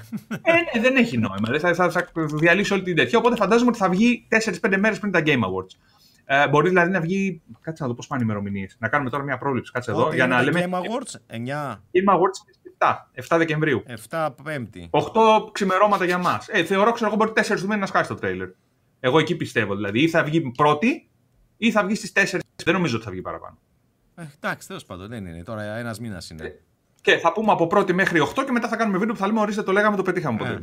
Ε, ναι, δεν έχει νόημα. Θα, θα, θα, διαλύσει όλη την τέτοια. Οπότε φαντάζομαι ότι θα βγει 4-5 μέρες πριν τα Game Awards. Ε, μπορεί δηλαδή να βγει. Κάτσε να δω πώς πάνε οι ημερομηνίες. Να κάνουμε τώρα μια πρόληψη. Κάτσε εδώ. Για να λέμε. Game Awards 9. Game Awards 7, 7 Δεκεμβρίου. 7 Πέμπτη. 8 ξημερώματα για μας. Ε, θεωρώ, ξέρω εγώ, μπορεί 4 του μήνα να σκάσει το τρέιλερ. Εγώ εκεί πιστεύω. Δηλαδή, ή θα βγει πρώτη, ή θα βγει στις 4. Δεν νομίζω ότι θα βγει παραπάνω. Ε, εντάξει, τέλος πάντων, δεν είναι. Τώρα ένας μήνας είναι. Ε, και θα πούμε από πρώτη μέχρι 8 και μετά θα κάνουμε βίντεο που θα λέμε ορίστε το λέγαμε, το πετύχαμε.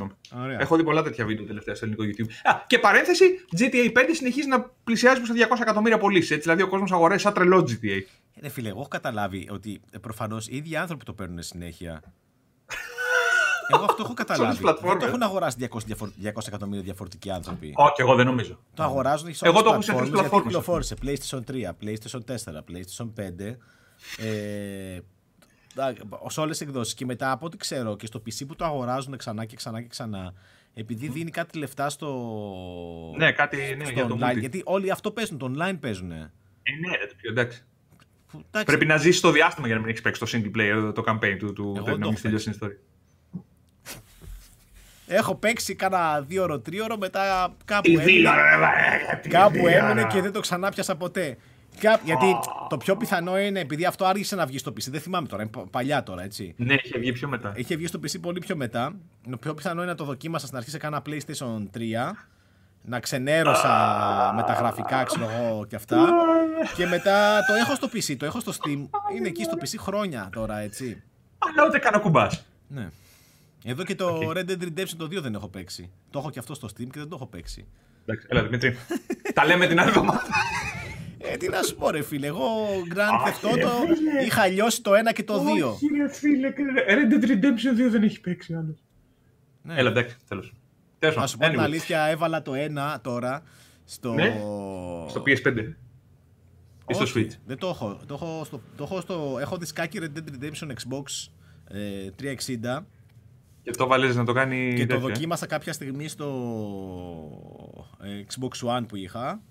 Ε, Έχω δει πολλά τέτοια βίντεο τελευταία στο ελληνικό YouTube. Α, και παρένθεση, GTA 5 συνεχίζει να πλησιάζει προς τα 200 εκατομμύρια πωλήσεις. Δηλαδή ο κόσμος αγοράζει σαν τρελό GTA. Ε, φίλε, εγώ έχω καταλάβει ότι ε, προφανώς οι ίδιοι άνθρωποι το παίρνουν συνέχεια. Εγώ αυτό έχω καταλάβει. Δεν το έχουν αγοράσει 200, 200 εκατομμύρια διαφορετικοί άνθρωποι. Όχι, εγώ δεν νομίζω. Το αγοράζουν σε όλες τις πλατφόρμες. Γιατί κυκλοφόρησε PlayStation 3, PlayStation 4, PlayStation 5. Ε, σε όλες τις εκδόσεις. Και μετά από ό,τι ξέρω και στο PC που το αγοράζουν ξανά και ξανά και ξανά, επειδή δίνει κάτι λεφτά στο. Ναι, κάτι ναι, στο online. Το γιατί όλοι αυτό παίζουν, το online παίζουν. Ε, ναι, το πιο εντάξει. εντάξει. Πρέπει να ζήσει το διάστημα για να μην έχεις παίξει το single player, το campaign του, του να μην τελειώσει την ιστορία. Έχω παίξει κάνα δύο ώρο, τρίωρο, μετά κάπου έμεινε, κάπου έμεινε και δεν το ξανά πιάσα ποτέ. Γιατί το πιο πιθανό είναι, επειδή αυτό άργησε να βγει στο PC, δεν θυμάμαι τώρα, είναι παλιά τώρα, έτσι. Ναι, είχε βγει πιο μετά. Είχε βγει στο PC πολύ πιο μετά. Το πιο πιθανό είναι να το δοκίμασα στην αρχή σε κάνα PlayStation 3. Να ξενέρωσα με τα γραφικά, ξέρω εγώ και αυτά. και μετά το έχω στο PC, το έχω στο Steam. Είναι εκεί στο PC χρόνια τώρα, έτσι. Αλλά ούτε κανένα κουμπάς. Ναι. Εδώ και το okay. Red Dead Redemption το 2 δεν έχω παίξει. Το έχω και αυτό στο Steam και δεν το έχω παίξει. Εντάξει, έλα Δημήτρη. Τα λέμε την άλλη εβδομάδα. Ε, τι να σου πω, ρε φίλε. Εγώ Grand Theft Auto είχα λιώσει το 1 και το 2. Όχι, ρε φίλε. Red Dead Redemption 2 δεν έχει παίξει άλλος. Ναι. Έλα, εντάξει, τέλος. Να σου πω την αλήθεια, έβαλα το 1 τώρα στο. Ναι; Στο PS5. Ή στο Switch. Δεν το έχω. Το έχω στο, το έχω, στο, έχω δισκάκι Red Dead Redemption Xbox ε, 360. Και το βάλες να το κάνει. Και το δοκίμασα κάποια στιγμή στο ε, Xbox One που είχα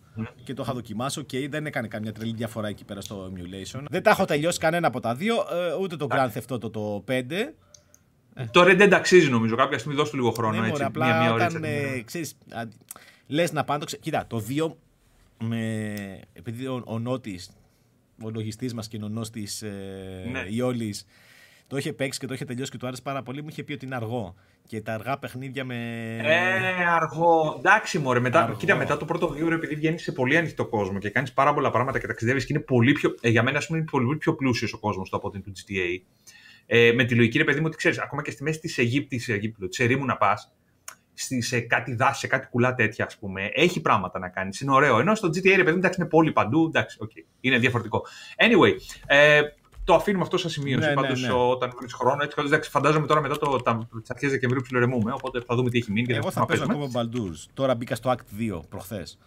και το είχα δοκιμάσει. Οκ, okay, δεν έκανε καμιά τρελή διαφορά εκεί πέρα στο emulation. Δεν τα έχω τελειώσει κανένα από τα δύο, ε, ούτε το Grand Theft Auto το 5. Το Red Dead αξίζει νομίζω. Κάποια στιγμή δώσ' του λίγο χρόνο. Ναι, έτσι, απλά μια, μια όταν ε, ξέρεις, λες να πάνε το Κοίτα, το 2 με... επειδή ο, ο Νότης, ο λογιστής μας και ο Νόστης ε, ναι. Ιόλης, το είχε παίξει και το είχε τελειώσει και του άρεσε πάρα πολύ, μου είχε πει ότι είναι αργό. Και τα αργά παιχνίδια με. Ε, αργό. Εντάξει, μωρέ. Μετά, αργό. κοίτα, μετά το πρώτο δύο επειδή βγαίνει σε πολύ ανοιχτό κόσμο και κάνεις πάρα πολλά πράγματα και ταξιδεύεις και είναι πολύ πιο. Ε, για μένα, ας πούμε, είναι πολύ πιο πλούσιος ο κόσμος του από την του GTA. Ε, με τη λογική, ρε παιδί μου, ότι ξέρεις, ακόμα και στη μέση της Αιγύπτη, της ερήμου να πας, σε κάτι δάση, σε κάτι κουλά τέτοια, ας πούμε. Έχει πράγματα να κάνεις. Είναι ωραίο. Ενώ στο GTA, ρε παιδί μου, εντάξει, είναι πόλη παντού. Εντάξει, okay. είναι διαφορετικό. Anyway, ε, το αφήνουμε αυτό σαν σημείωση. Ναι, Πάντως, ναι, ναι. όταν βρει χρόνο, έτσι εντάξει, φαντάζομαι τώρα μετά το, τις αρχές Δεκεμβρίου ψιλορεμούμε. Οπότε θα δούμε τι έχει μείνει. Εγώ θα παίζω ακόμα Baldur's. Τώρα μπήκα στο Act 2 προχθές.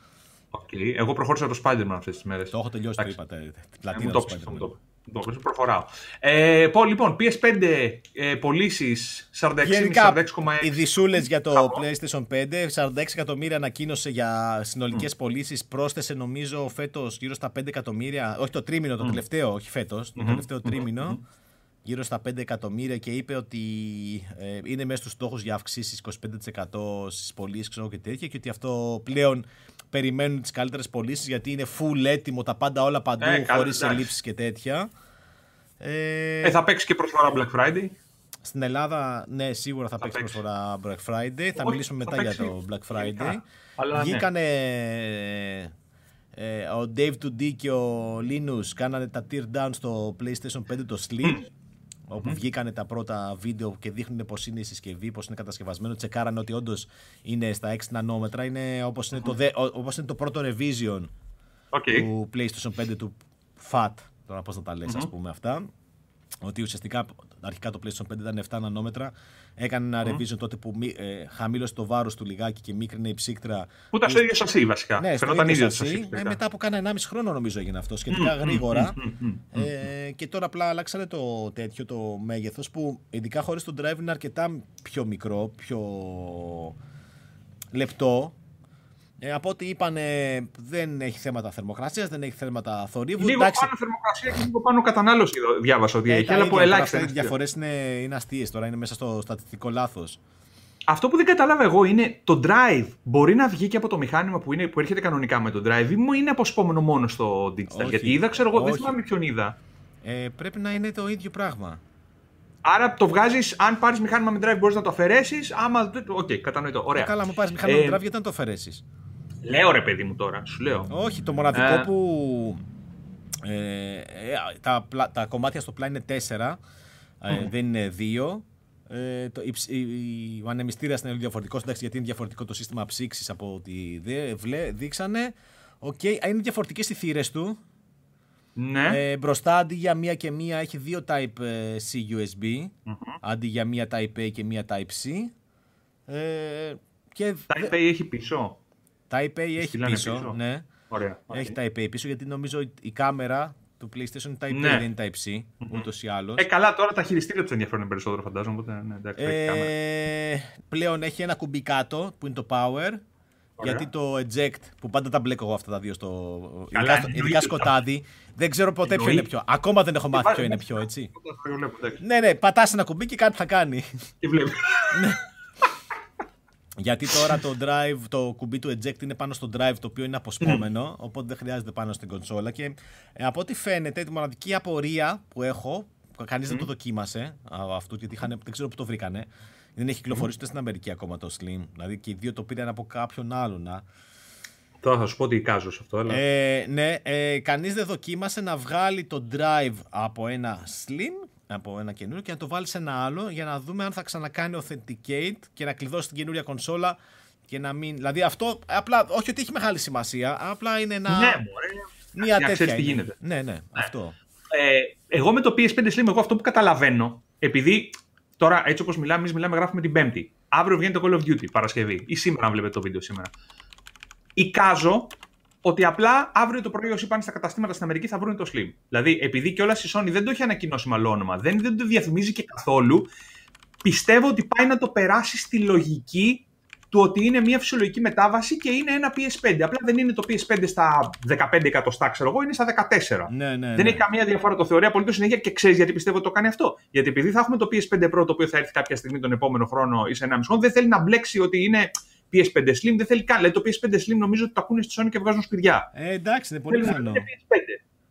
Okay. Εγώ προχώρησα το Spider-Man αυτές τις μέρες. Το έχω τελειώσει, το είπατε. Ε, μου το Το προχωράω. Ε, λοιπόν, PS5 ες, πωλήσεις 46,6. Οι δισούλε για το PlayStation 5, 46 εκατομμύρια ανακοίνωσε για συνολικές mm. πωλήσεις. Πρόσθεσε νομίζω φέτος γύρω στα 5 εκατομμύρια. Όχι το τρίμηνο, το τελευταίο, όχι φέτος. Το τελευταίο τρίμηνο. Γύρω στα 5 εκατομμύρια και είπε ότι ε, είναι μέσα στους στόχους για αυξήσεις 25% στις πωλήσεις και τέτοια και ότι αυτό πλέον περιμένουν τις καλύτερες πωλήσεις γιατί είναι full έτοιμο τα πάντα όλα παντού ε, χωρίς ελλείψεις και τέτοια. Ε, ε, θα παίξει και προσφορά Black Friday. Στην Ελλάδα, ναι, σίγουρα θα, θα παίξει προσφορά Black Friday. Θα μιλήσουμε μετά για το Black Friday. Αλλά, Βγήκανε ναι. ε, ο Dave 2D και ο Linus κάνανε τα tear down στο PlayStation 5 το Slim όπου mm. βγήκανε τα πρώτα βίντεο και δείχνουν πώ είναι η συσκευή, πώ είναι κατασκευασμένο. Τσεκάρανε ότι όντως είναι στα 6 νανόμετρα. Είναι όπως είναι, το, όπως είναι το πρώτο revision okay. του PlayStation 5 του FAT. Τώρα πώς να τα λες, mm-hmm. ας πούμε αυτά. Ότι ουσιαστικά αρχικά το PlayStation 5 ήταν 7 νανόμετρα. Έκανε ένα revision τότε που ε, χαμήλωσε το βάρος του λιγάκι και μίκρινε η ψύκτρα. Που ήταν στο ίδιο σασί βασικά. Ναι, Φαινόταν ίδιο σασί. Ε, μετά από κάνα 1,5 χρόνο νομίζω έγινε αυτό, σχετικά γρήγορα. ε, και τώρα απλά αλλάξανε το τέτοιο το μέγεθος που ειδικά χωρίς τον drive είναι αρκετά πιο μικρό, πιο λεπτό ε, από ό,τι είπαν, δεν έχει θέματα θερμοκρασίας, δεν έχει θέματα θορύβου. Λίγο Εντάξει. πάνω θερμοκρασία και λίγο πάνω κατανάλωση διάβασα ότι ε, έχει. Αλλά από ελάχιστα. Οι διαφορές είναι, είναι αστείες τώρα, είναι μέσα στο στατιστικό λάθος. Αυτό που δεν κατάλαβα εγώ είναι το drive μπορεί να βγει και από το μηχάνημα που, είναι, που έρχεται κανονικά με το drive ή μου είναι αποσπόμενο μόνο στο digital. Όχι, Γιατί είδα, ξέρω εγώ, δεν θυμάμαι ποιον είδα. Ε, πρέπει να είναι το ίδιο πράγμα. Άρα το βγάζεις, αν πάρεις μηχάνημα με drive μπορείς να το αφαιρέσεις. Άμα. Οκ, okay, κατανοητό. Ωραία. Ε, καλά, μου πάρεις μηχάνημα ε, με drive, γιατί να το αφαιρέσεις; Λέω ρε παιδί μου τώρα, σου λέω. Όχι, το μοναδικό ε. που. Ε, ε, τα, τα κομμάτια στο πλάι είναι τέσσερα, ε, δεν είναι δύο. Ε, το, η, η, ο ανεμιστήρας είναι διαφορετικός, εντάξει, γιατί είναι διαφορετικό το σύστημα ψύξης από ό,τι δείξανε. Okay, είναι διαφορετικές οι θύρες του. Ναι. Ε, μπροστά αντί για μία και μία έχει δύο Type-C USB, mm-hmm. αντί για μία Type-A και μία Type-C. Ε, και... Type-A έχει πίσω. Type-A έχει πίσω, ναι. Ωραία, Έχει Type-A πίσω γιατί νομίζω η κάμερα του PlayStation είναι Type-A, ναι. δεν είναι Type-C, mm-hmm. ούτως ή άλλως. Ε, καλά, τώρα τα χειριστήρια τους ενδιαφέρουν περισσότερο, φαντάζομαι. Οπότε, ναι, εντάξει, ε, πλέον έχει ένα κουμπί κάτω που είναι το Power. Γιατί το eject που πάντα τα μπλέκω εγώ αυτά τα δύο στο. Καλά, ειδικά, σκοτάδι. Δεν ξέρω ποτέ ποιο είναι πιο. Ακόμα δεν έχω μάθει ποιο είναι πιο, έτσι. ναι, ναι, πατάς ένα κουμπί και κάτι θα κάνει. Και βλέπεις. Ναι. Γιατί τώρα το drive, το κουμπί του eject είναι πάνω στο drive το οποίο είναι αποσπόμενο, οπότε δεν χρειάζεται πάνω στην κονσόλα. Και ε, από ό,τι φαίνεται, τη μοναδική απορία που έχω, κανείς δεν το δοκίμασε αυτό, γιατί είχαν, δεν ξέρω πού το βρήκανε. Δεν έχει κυκλοφορήσει ούτε στην Αμερική ακόμα το Slim. Δηλαδή και οι δύο το πήραν από κάποιον άλλον. Τώρα θα σου πω ότι εικάζω σε αυτό. Ε, ναι, ε, κανείς δεν δοκίμασε να βγάλει το drive από ένα Slim από ένα καινούριο και να το βάλεις σε ένα άλλο για να δούμε αν θα ξανακάνει authenticate και να κλειδώσει την καινούρια κονσόλα και να μην. Δηλαδή αυτό απλά, όχι ότι έχει μεγάλη σημασία, απλά είναι ένα. Ναι, μωρέ. Μια τέτοια. Ξέρεις τι γίνεται. Ναι, ναι, ναι, αυτό. Ε, εγώ με το PS5 Slim, εγώ αυτό που καταλαβαίνω, επειδή τώρα έτσι όπως μιλάμε, εμείς μιλάμε, γράφουμε την Πέμπτη. Αύριο βγαίνει το Call of Duty Παρασκευή ή σήμερα, αν βλέπετε το βίντεο σήμερα. Εικάζω ότι απλά αύριο το πρωί όσοι πάνε στα καταστήματα στην Αμερική θα βρουν το Slim. Δηλαδή, επειδή και όλα η Sony δεν το έχει ανακοινώσει με όνομα, δεν, δεν το διαφημίζει και καθόλου, πιστεύω ότι πάει να το περάσει στη λογική του ότι είναι μια φυσιολογική μετάβαση και είναι ένα PS5. Απλά δεν είναι το PS5 στα 15 εκατοστά, ξέρω εγώ, είναι στα 14. Ναι, ναι, δεν έχει καμία διαφορά. Το θεωρεί απολύτως συνέχεια και ξέρεις γιατί πιστεύω ότι το κάνει αυτό. Γιατί επειδή θα έχουμε το PS5 Pro το οποίο θα έρθει κάποια στιγμή τον επόμενο χρόνο ή σε ένα μισό, δεν θέλει να μπλέξει ότι είναι PS5 Slim δεν θέλει καν. Δηλαδή το PS5 Slim νομίζω ότι το ακούνε στη Sony και βγάζουν σπηριά. Ε, εντάξει, είναι πολύ πιθανό.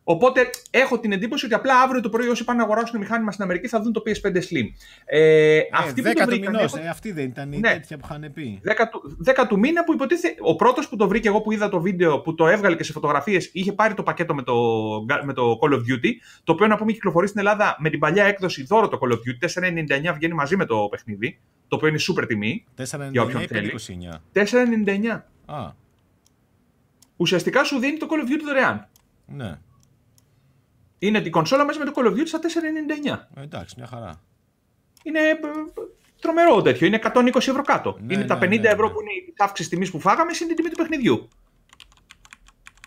Οπότε έχω την εντύπωση ότι απλά αύριο το πρωί όσοι πάνε να αγοράσουν μηχάνημα στην Αμερική θα δουν το PS5 Slim. Ε, ε, αυτή που το βρήκαν, μηνός, έχω... ε, αυτή δεν ήταν η ναι, τέτοια που είχαν πει. 10 του, 10 του μήνα που υποτίθεται. Ο πρώτος που το βρήκε εγώ που είδα το βίντεο που το έβγαλε και σε φωτογραφίες είχε πάρει το πακέτο με το, με το Call of Duty. Το οποίο να πούμε κυκλοφορεί στην Ελλάδα με την παλιά έκδοση δώρο το Call of Duty. 4,99 βγαίνει μαζί με το παιχνίδι. Το οποίο είναι super τιμή. 4,99 για όποιον θέλει. 4,99. Α. Ουσιαστικά σου δίνει το Call of Duty δωρεάν. Ναι. Είναι την κονσόλα μέσα με το Call of Duty στα 4,99. Ε, εντάξει, μια χαρά. Είναι ε, τρομερό τέτοιο. Είναι 120 ευρώ κάτω. Ναι, είναι ναι, τα 50 ναι, ευρώ ναι. που είναι η αύξηση τιμής που φάγαμε, είναι την τιμή του παιχνιδιού.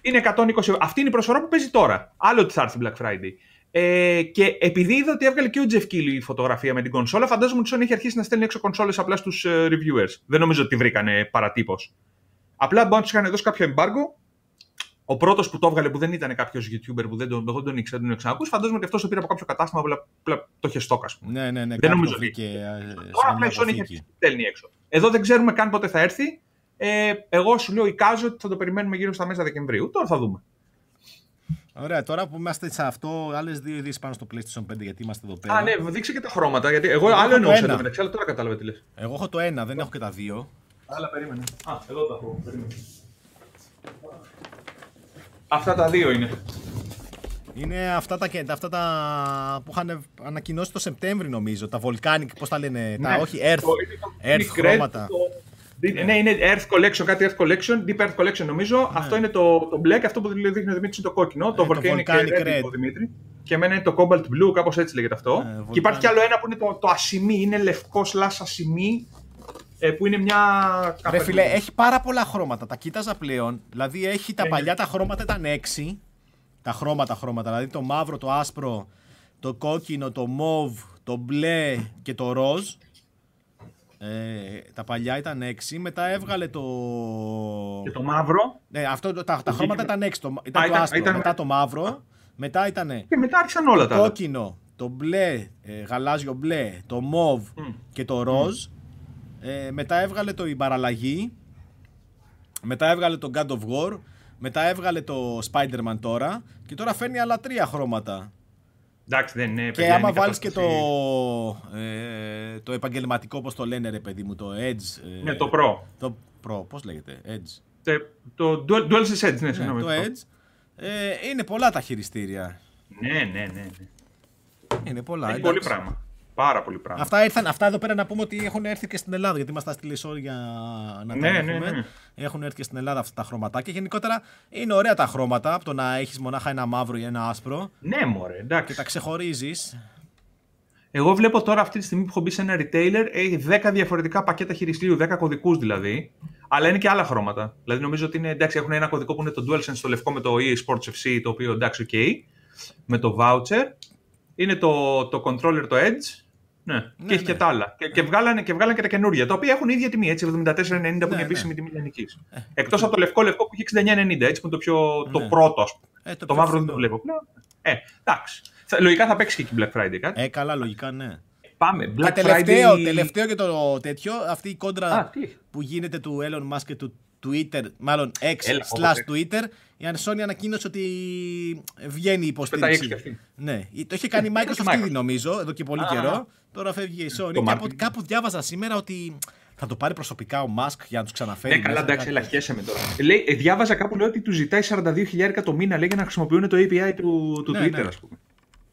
Είναι 120 ευρώ. Αυτή είναι η προσφορά που παίζει τώρα. Άλλο ότι θα έρθει Black Friday. Ε, και επειδή είδα ότι έβγαλε και ο Jeff Keighley η φωτογραφία με την κονσόλα, φαντάζομαι ότι η Sony έχει αρχίσει να στέλνει έξω κονσόλες απλά στους ε, reviewers. Δεν νομίζω ότι τη βρήκανε παρατύπως. Απλά μπορεί να τους είχαν δώσει κάποιο embargo. Ο πρώτος που το έβγαλε που δεν ήταν κάποιος YouTuber που δεν τον, εγώ τον ήξερα, τον ξανακούσει, φαντάζομαι ότι αυτός το πήρε από κάποιο κατάστημα που το είχε στόκα. Ναι, ναι, ναι. Δεν νομίζω ότι. Τώρα απλά η Sony έχει στέλνει έξω. Εδώ δεν ξέρουμε καν πότε θα έρθει. Ε, εγώ σου λέω εικάζω ότι θα το περιμένουμε γύρω στα μέσα Δεκεμβρίου. Τώρα θα δούμε. Ωραία, τώρα που είμαστε σε αυτό, άλλες δύο ειδήσεις πάνω στο PlayStation 5, γιατί είμαστε εδώ πέρα. Α, ναι, δείξε και τα χρώματα. Γιατί εγώ, εγώ άλλο εννοούσα το μεταξύ, αλλά τώρα κατάλαβα τι λες. Εγώ έχω το ένα, δεν έχω και τα δύο. Άλλα περίμενε. Α, εδώ τα έχω. Περίμενε. Αυτά τα δύο είναι. Είναι αυτά τα, αυτά τα που είχαν ανακοινώσει το Σεπτέμβρη νομίζω. Τα Volcanic, πώς τα λένε. Ναι, τα, όχι, Earth, το, Earth χρώματα. Το, ναι. ναι, είναι Earth Collection, κάτι Earth Collection, Deep Earth Collection νομίζω. Ναι. Αυτό είναι το, το μπλε και αυτό που δείχνει ο Δημήτρης είναι το κόκκινο. Ε, το Volcanic, το Red, Red. Ο Δημήτρη. Και εμένα είναι το Cobalt Blue, κάπως έτσι λέγεται αυτό. Ε, και υπάρχει κι άλλο ένα που είναι το, το ασημί, είναι λευκό σλά ασημί. Ε, που είναι μια. Ρε φίλε, έχει πάρα πολλά χρώματα. Τα κοίταζα πλέον. Δηλαδή έχει τα ε, παλιά τα χρώματα ήταν 6. Τα χρώματα χρώματα. Δηλαδή το μαύρο, το άσπρο, το κόκκινο, το μοβ, το μπλε και το ροζ. Ε, τα παλιά ήταν 6, μετά έβγαλε το. Και το μαύρο. Ναι, αυτό, τα, τα χρώματα ήταν 6. Το, ήταν, Α, το άσπρο, ήταν... μετά το μαύρο. Μετά ήταν. Και μετά άρχισαν όλα τα. Το κόκκινο, το μπλε, ε, γαλάζιο μπλε, το μοβ και το ροζ. Ε, μετά έβγαλε το η παραλλαγή. Μετά έβγαλε το God of War. Μετά έβγαλε το Spider-Man τώρα. Και τώρα φέρνει άλλα τρία χρώματα. Εντάξει, δεν είναι. Και άμα βάλεις και το, ε, το επαγγελματικό, όπω το λένε, ρε παιδί μου, το Edge. Ε, ναι, το Pro. Το Pro, πώς λέγεται, Edge. Το, το DualSense Edge, ναι, ναι συγγνώμη. το Edge. Ε, είναι πολλά τα χειριστήρια. Ναι, ναι, ναι. ναι. Είναι πολλά. Έχει πολύ πράγμα. Πάρα πολύ πράγμα. Αυτά, ήρθαν, αυτά εδώ πέρα να πούμε ότι έχουν έρθει και στην Ελλάδα, γιατί είμαστε στη στείλει για να ναι, τα ναι, ναι, ναι. Έχουν έρθει και στην Ελλάδα αυτά τα χρωματάκια. Γενικότερα είναι ωραία τα χρώματα από το να έχεις μονάχα ένα μαύρο ή ένα άσπρο. Ναι, μωρέ, εντάξει. Και τα ξεχωρίζεις. Εγώ βλέπω τώρα αυτή τη στιγμή που έχω μπει σε ένα retailer, έχει 10 διαφορετικά πακέτα χειριστήριου, 10 κωδικούς δηλαδή. Αλλά είναι και άλλα χρώματα. Δηλαδή νομίζω ότι είναι, εντάξει, έχουν ένα κωδικό που είναι το DualSense στο λευκό με το EA Sports FC, το οποίο εντάξει, OK. Με το voucher. Είναι το, το controller, το Edge. Ναι, ναι, και έχει ναι. και τα άλλα. Και, και, βγάλανε, και βγάλανε και τα καινούργια, τα οποία έχουν ίδια τιμή, έτσι, 74,90 ναι, που είναι ναι. επίσημη τιμή λιανική. Ε, Εκτός από το λευκό λευκό που έχει 69,90, έτσι που είναι το, πιο, το ναι. πρώτο, ας πούμε. Ε, το, το μαύρο δεν το βλέπω πλέον. Ε, εντάξει. Λογικά θα παίξει και η Black Friday κάτι. Ε, καλά, λογικά ναι. Πάμε. Black και τελευταίο, Friday... τελευταίο και το τέτοιο, αυτή η κόντρα Α, που γίνεται του Elon Musk και του Twitter, μάλλον X Έλα, slash Twitter, η Sony ανακοίνωσε ότι βγαίνει η υποστήριξη. Ναι, το είχε κάνει η Microsoft ήδη νομίζω, εδώ και πολύ καιρό. Τώρα φεύγει η Sony. Και από, κάπου διάβαζα σήμερα ότι θα το πάρει προσωπικά ο Μάσκ για να τους ξαναφέρει. Ναι, καλά, εντάξει, ελαχιέσαι με τώρα. Λέει, ε, διάβαζα κάπου λέει ότι του ζητάει 42.000 το μήνα λέει, για να χρησιμοποιούν το API του, του ναι, Twitter, ναι. ας πούμε.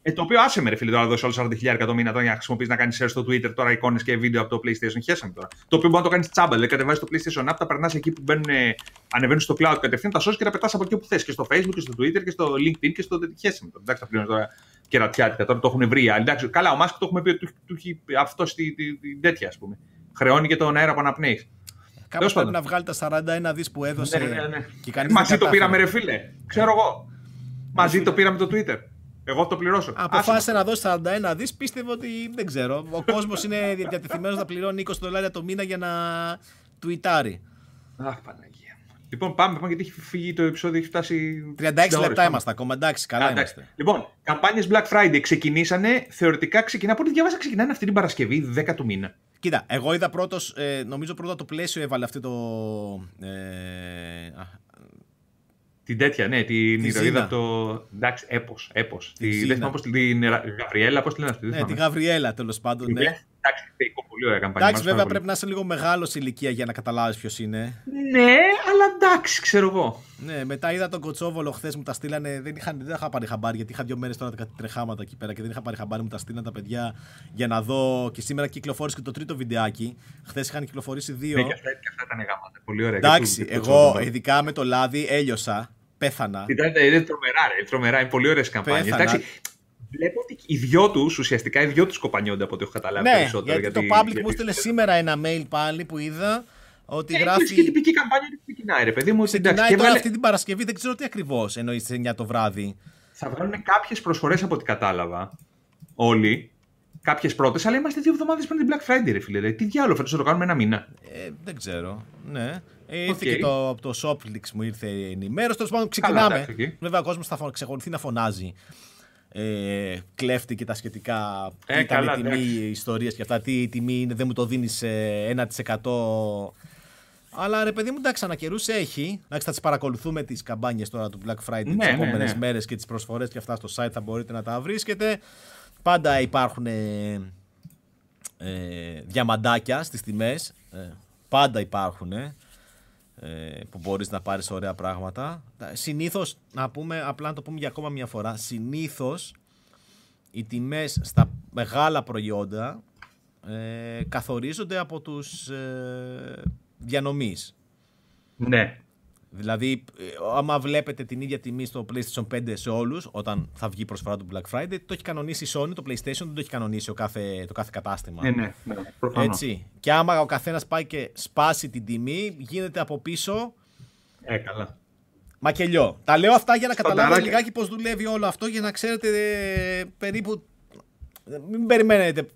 Ε, το οποίο άσε με ρε φίλε τώρα δώσεις όλου 40.000 το μήνα τώρα για να χρησιμοποιείς να κάνεις share στο Twitter τώρα εικόνες και βίντεο από το PlayStation. Χέσαμε τώρα. Το οποίο μπορεί να το κάνεις τσάμπα. Δηλαδή κατεβάζεις το PlayStation App, τα περνάς εκεί που μπαίνουν, ανεβαίνουν στο cloud κατευθείαν, τα σώσεις και τα πετάς από εκεί που θες. Και στο Facebook και στο Twitter και στο LinkedIn και στο. Χέσαμε τώρα. Εντάξει, τα πληρώνεις τώρα κερατιάτικα. Τώρα το έχουν βρει. Εντάξει, καλά, ο Μάσκ το έχουμε πει ότι του έχει αυτό στην τέτοια ας πούμε. Χρεώνει και τον αέρα που αναπνέεις. Κάπως πρέπει να βγάλει τα 41 δις που έδωσε. Ναι, ναι, ναι. Και Μαζί το πήραμε, ρε φίλε. Ξέρω εγώ. Μαζί το πήραμε το Twitter. Εγώ το πληρώσω. Αποφάσισε να δώσει 41 δις, πίστευε ότι δεν ξέρω. Ο κόσμος είναι διατεθειμένος να πληρώνει 20 δολάρια το μήνα για να τουιτάρει. Αχ, Παναγία. Λοιπόν, πάμε, πάμε γιατί έχει φύγει το επεισόδιο, έχει φτάσει. 36 λεπτά είμαστε ακόμα, εντάξει, καλά είμαστε. Λοιπόν, καμπάνιες Black Friday ξεκινήσανε. Θεωρητικά ξεκινά. Από ό,τι διάβασα, ξεκινάνε αυτή την Παρασκευή, 10 του μήνα. Κοίτα, εγώ είδα πρώτος, ε, νομίζω πρώτα το πλαίσιο έβαλε αυτό το. Ε, την τέτοια, ναι, την ηρωίδα από το. Εντάξει, έπος. Έπος. Τη, δεν θυμάμαι πώς την. Γαβριέλα, πώς τη λένε αυτή. Ναι, τη Γαβριέλα τέλος πάντων. Ναι. Εντάξει, πολύ ωραία καμπάνια. Εντάξει, βέβαια πρέπει να είσαι λίγο μεγάλος ηλικία για να καταλάβεις ποιος είναι. Ναι, αλλά εντάξει, ξέρω εγώ. Ναι, μετά είδα τον Κοτσόβολο χθες μου τα στείλανε. Δεν, είχα, δεν είχα πάρει χαμπάρι γιατί είχα δύο μέρες τώρα κάτι τρεχάματα εκεί πέρα και δεν είχα πάρει χαμπάρι. Μου τα στείλανε τα παιδιά για να δω. Και σήμερα κυκλοφόρησε και το τρίτο βιντεάκι. Χθες είχαν κυκλοφορήσει δύο. Ναι, και αυτά, ήταν γάματα. Πολύ ωραία. Εντάξει, εγώ ειδικά με το λάδι έλειωσα. Πέθανα. Ήταν, είναι τρομερά, ρε, τρομερά. Είναι πολύ ωραίες καμπάνιες. Βλέπω ότι οι δυο τους, ουσιαστικά οι δυο τους κοπανιόνται από ό,τι έχω καταλάβει ναι, περισσότερο. Γιατί, γιατί το public μου έστειλε σήμερα ένα mail πάλι που είδα ότι ε, γράφει. Και τυπική καμπάνια που ξεκινάει, ρε παιδί μου. Ξεκινάει τώρα αυτή την Παρασκευή, δεν ξέρω τι ακριβώς εννοείς στι 9 το βράδυ. θα βγάλουν κάποιες προσφορές από ό,τι κατάλαβα. Όλοι. Κάποιες πρώτες, αλλά είμαστε δύο εβδομάδες πριν την Black Friday, ρε φίλε. Τι διάλογο, φέτος θα το κάνουμε ένα μήνα. Ε, δεν ξέρω. Ναι. Ε, ήρθε okay. και το, από το Shoplix μου ήρθε η ενημέρωση. Τέλος πάντων, ξεκινάμε. okay. Βέβαια, ο κόσμος θα ξεκολουθεί να φωνάζει. Ε, κλέφτη και τα σχετικά. Ε, ήταν καλά, η τιμή, ιστορίες και αυτά. Τι η τιμή είναι, δεν μου το δίνεις 1%. Αλλά ρε παιδί μου, εντάξει, ανακαιρού έχει. Εντάξει, θα τις παρακολουθούμε τις καμπάνιες τώρα του Black Friday ναι, τις επόμενε ναι, ναι. μέρες και τις προσφορές και αυτά στο site θα μπορείτε να τα βρίσκετε. Πάντα υπάρχουν ε, ε, διαμαντάκια στις τιμές. Ε, πάντα υπάρχουν ε, που μπορείς να πάρεις ωραία πράγματα. Συνήθως, να πούμε, απλά να το πούμε για ακόμα μια φορά, συνήθως οι τιμές στα μεγάλα προϊόντα ε, καθορίζονται από τους ε, διανομής. Ναι. Δηλαδή, ε, άμα βλέπετε την ίδια τιμή στο PlayStation 5 σε όλους, όταν θα βγει η προσφορά του Black Friday, το έχει κανονίσει η Sony, το PlayStation δεν το έχει κανονίσει ο κάθε, το κάθε κατάστημα. Ναι, ναι, ναι Έτσι. Και άμα ο καθένας πάει και σπάσει την τιμή, γίνεται από πίσω. Ε, καλά. Μακελιό. Τα λέω αυτά για να καταλάβετε λιγάκι πώς δουλεύει όλο αυτό, για να ξέρετε ε, περίπου. Μην περιμένετε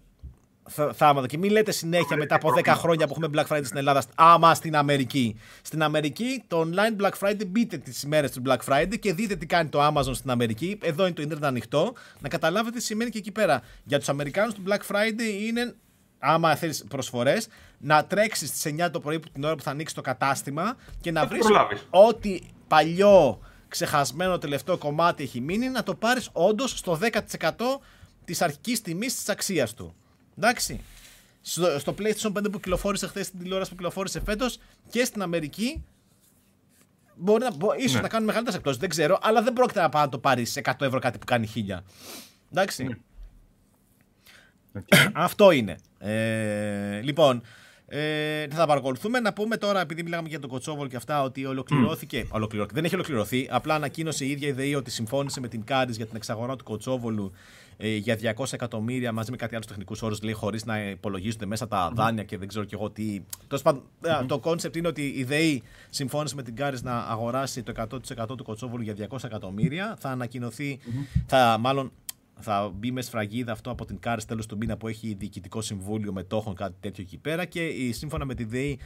θαύματα. Και μην λέτε συνέχεια μετά από 10 χρόνια που έχουμε Black Friday στην Ελλάδα, άμα στην Αμερική. Στην Αμερική, το online Black Friday, μπείτε τις ημέρες του Black Friday και δείτε τι κάνει το Amazon στην Αμερική. Εδώ είναι το Ιντερνετ ανοιχτό. Να καταλάβετε τι σημαίνει και εκεί πέρα. Για τους Αμερικάνους, το Black Friday είναι, άμα θέλεις προσφορές, να τρέξεις στις 9 το πρωί που την ώρα που θα ανοίξεις το κατάστημα και να βρεις ό,τι παλιό ξεχασμένο τελευταίο κομμάτι έχει μείνει, να το πάρεις όντως στο 10% της αρχικής τιμής της αξίας του. Εντάξει. Στο, στο PlayStation 5 που κυκλοφόρησε χθες στην τηλεόραση που κυκλοφόρησε φέτος και στην Αμερική. Μπορεί να, ίσως ναι. να κάνουν μεγαλύτερες εκπτώσεις, δεν ξέρω, αλλά δεν πρόκειται να πάει να το πάρει 100 ευρώ κάτι που κάνει 1000. Εντάξει. Ναι. Αυτό είναι. Ε, λοιπόν, ε, θα παρακολουθούμε. Να πούμε τώρα, επειδή μιλάμε για τον Κοτσόβολ και αυτά, ότι ολοκληρώθηκε. Mm. ολοκληρώθηκε. Δεν έχει ολοκληρωθεί. Απλά ανακοίνωσε η ίδια η ΔΕΗ ότι συμφώνησε με την Κάρις για την εξαγορά του Κοτσόβολου ε, για 200 εκατομμύρια μαζί με κάτι άλλο τεχνικούς όρους, λέει, χωρίς να υπολογίζονται μέσα τα δάνεια και δεν ξέρω κι εγώ τι. Τέλος πάντων, ε, το concept είναι ότι η ΔΕΗ συμφώνησε με την Currys να αγοράσει το 100% του Κωτσόβολου για 200 εκατομμύρια. Θα ανακοινωθεί, θα μάλλον θα μπει με σφραγίδα αυτό από την Currys τέλος του μήνα που έχει διοικητικό συμβούλιο μετόχων, κάτι τέτοιο εκεί πέρα. Και σύμφωνα με τη ΔΕΗ,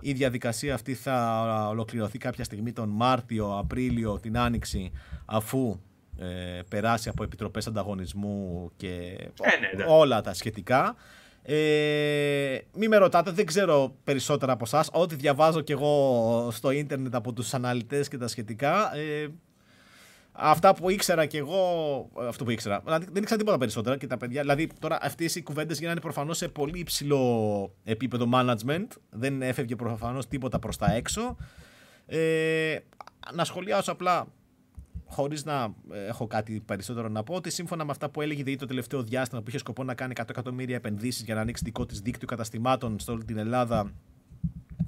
η διαδικασία αυτή θα ολοκληρωθεί κάποια στιγμή τον Μάρτιο, Απρίλιο, την Άνοιξη, αφού ε, περάσει από επιτροπές ανταγωνισμού και ε, ναι, όλα τα σχετικά. Ε, μη με ρωτάτε, δεν ξέρω περισσότερα από εσάς. Ό,τι διαβάζω κι εγώ στο ίντερνετ από τους αναλυτές και τα σχετικά, ε, αυτά που ήξερα κι εγώ, αυτό που ήξερα, δηλαδή δεν ήξερα τίποτα περισσότερα και τα παιδιά, δηλαδή τώρα αυτές οι κουβέντες γίνανε προφανώς σε πολύ υψηλό επίπεδο management, δεν έφευγε προφανώς τίποτα προς τα έξω. Ε, να σχολιάσω απλά χωρίς να ε, έχω κάτι περισσότερο να πω, ότι σύμφωνα με αυτά που έλεγε η το τελευταίο διάστημα που είχε σκοπό να κάνει 100 εκατομμύρια επενδύσεις για να ανοίξει δικό της δίκτυο καταστημάτων σε όλη την Ελλάδα,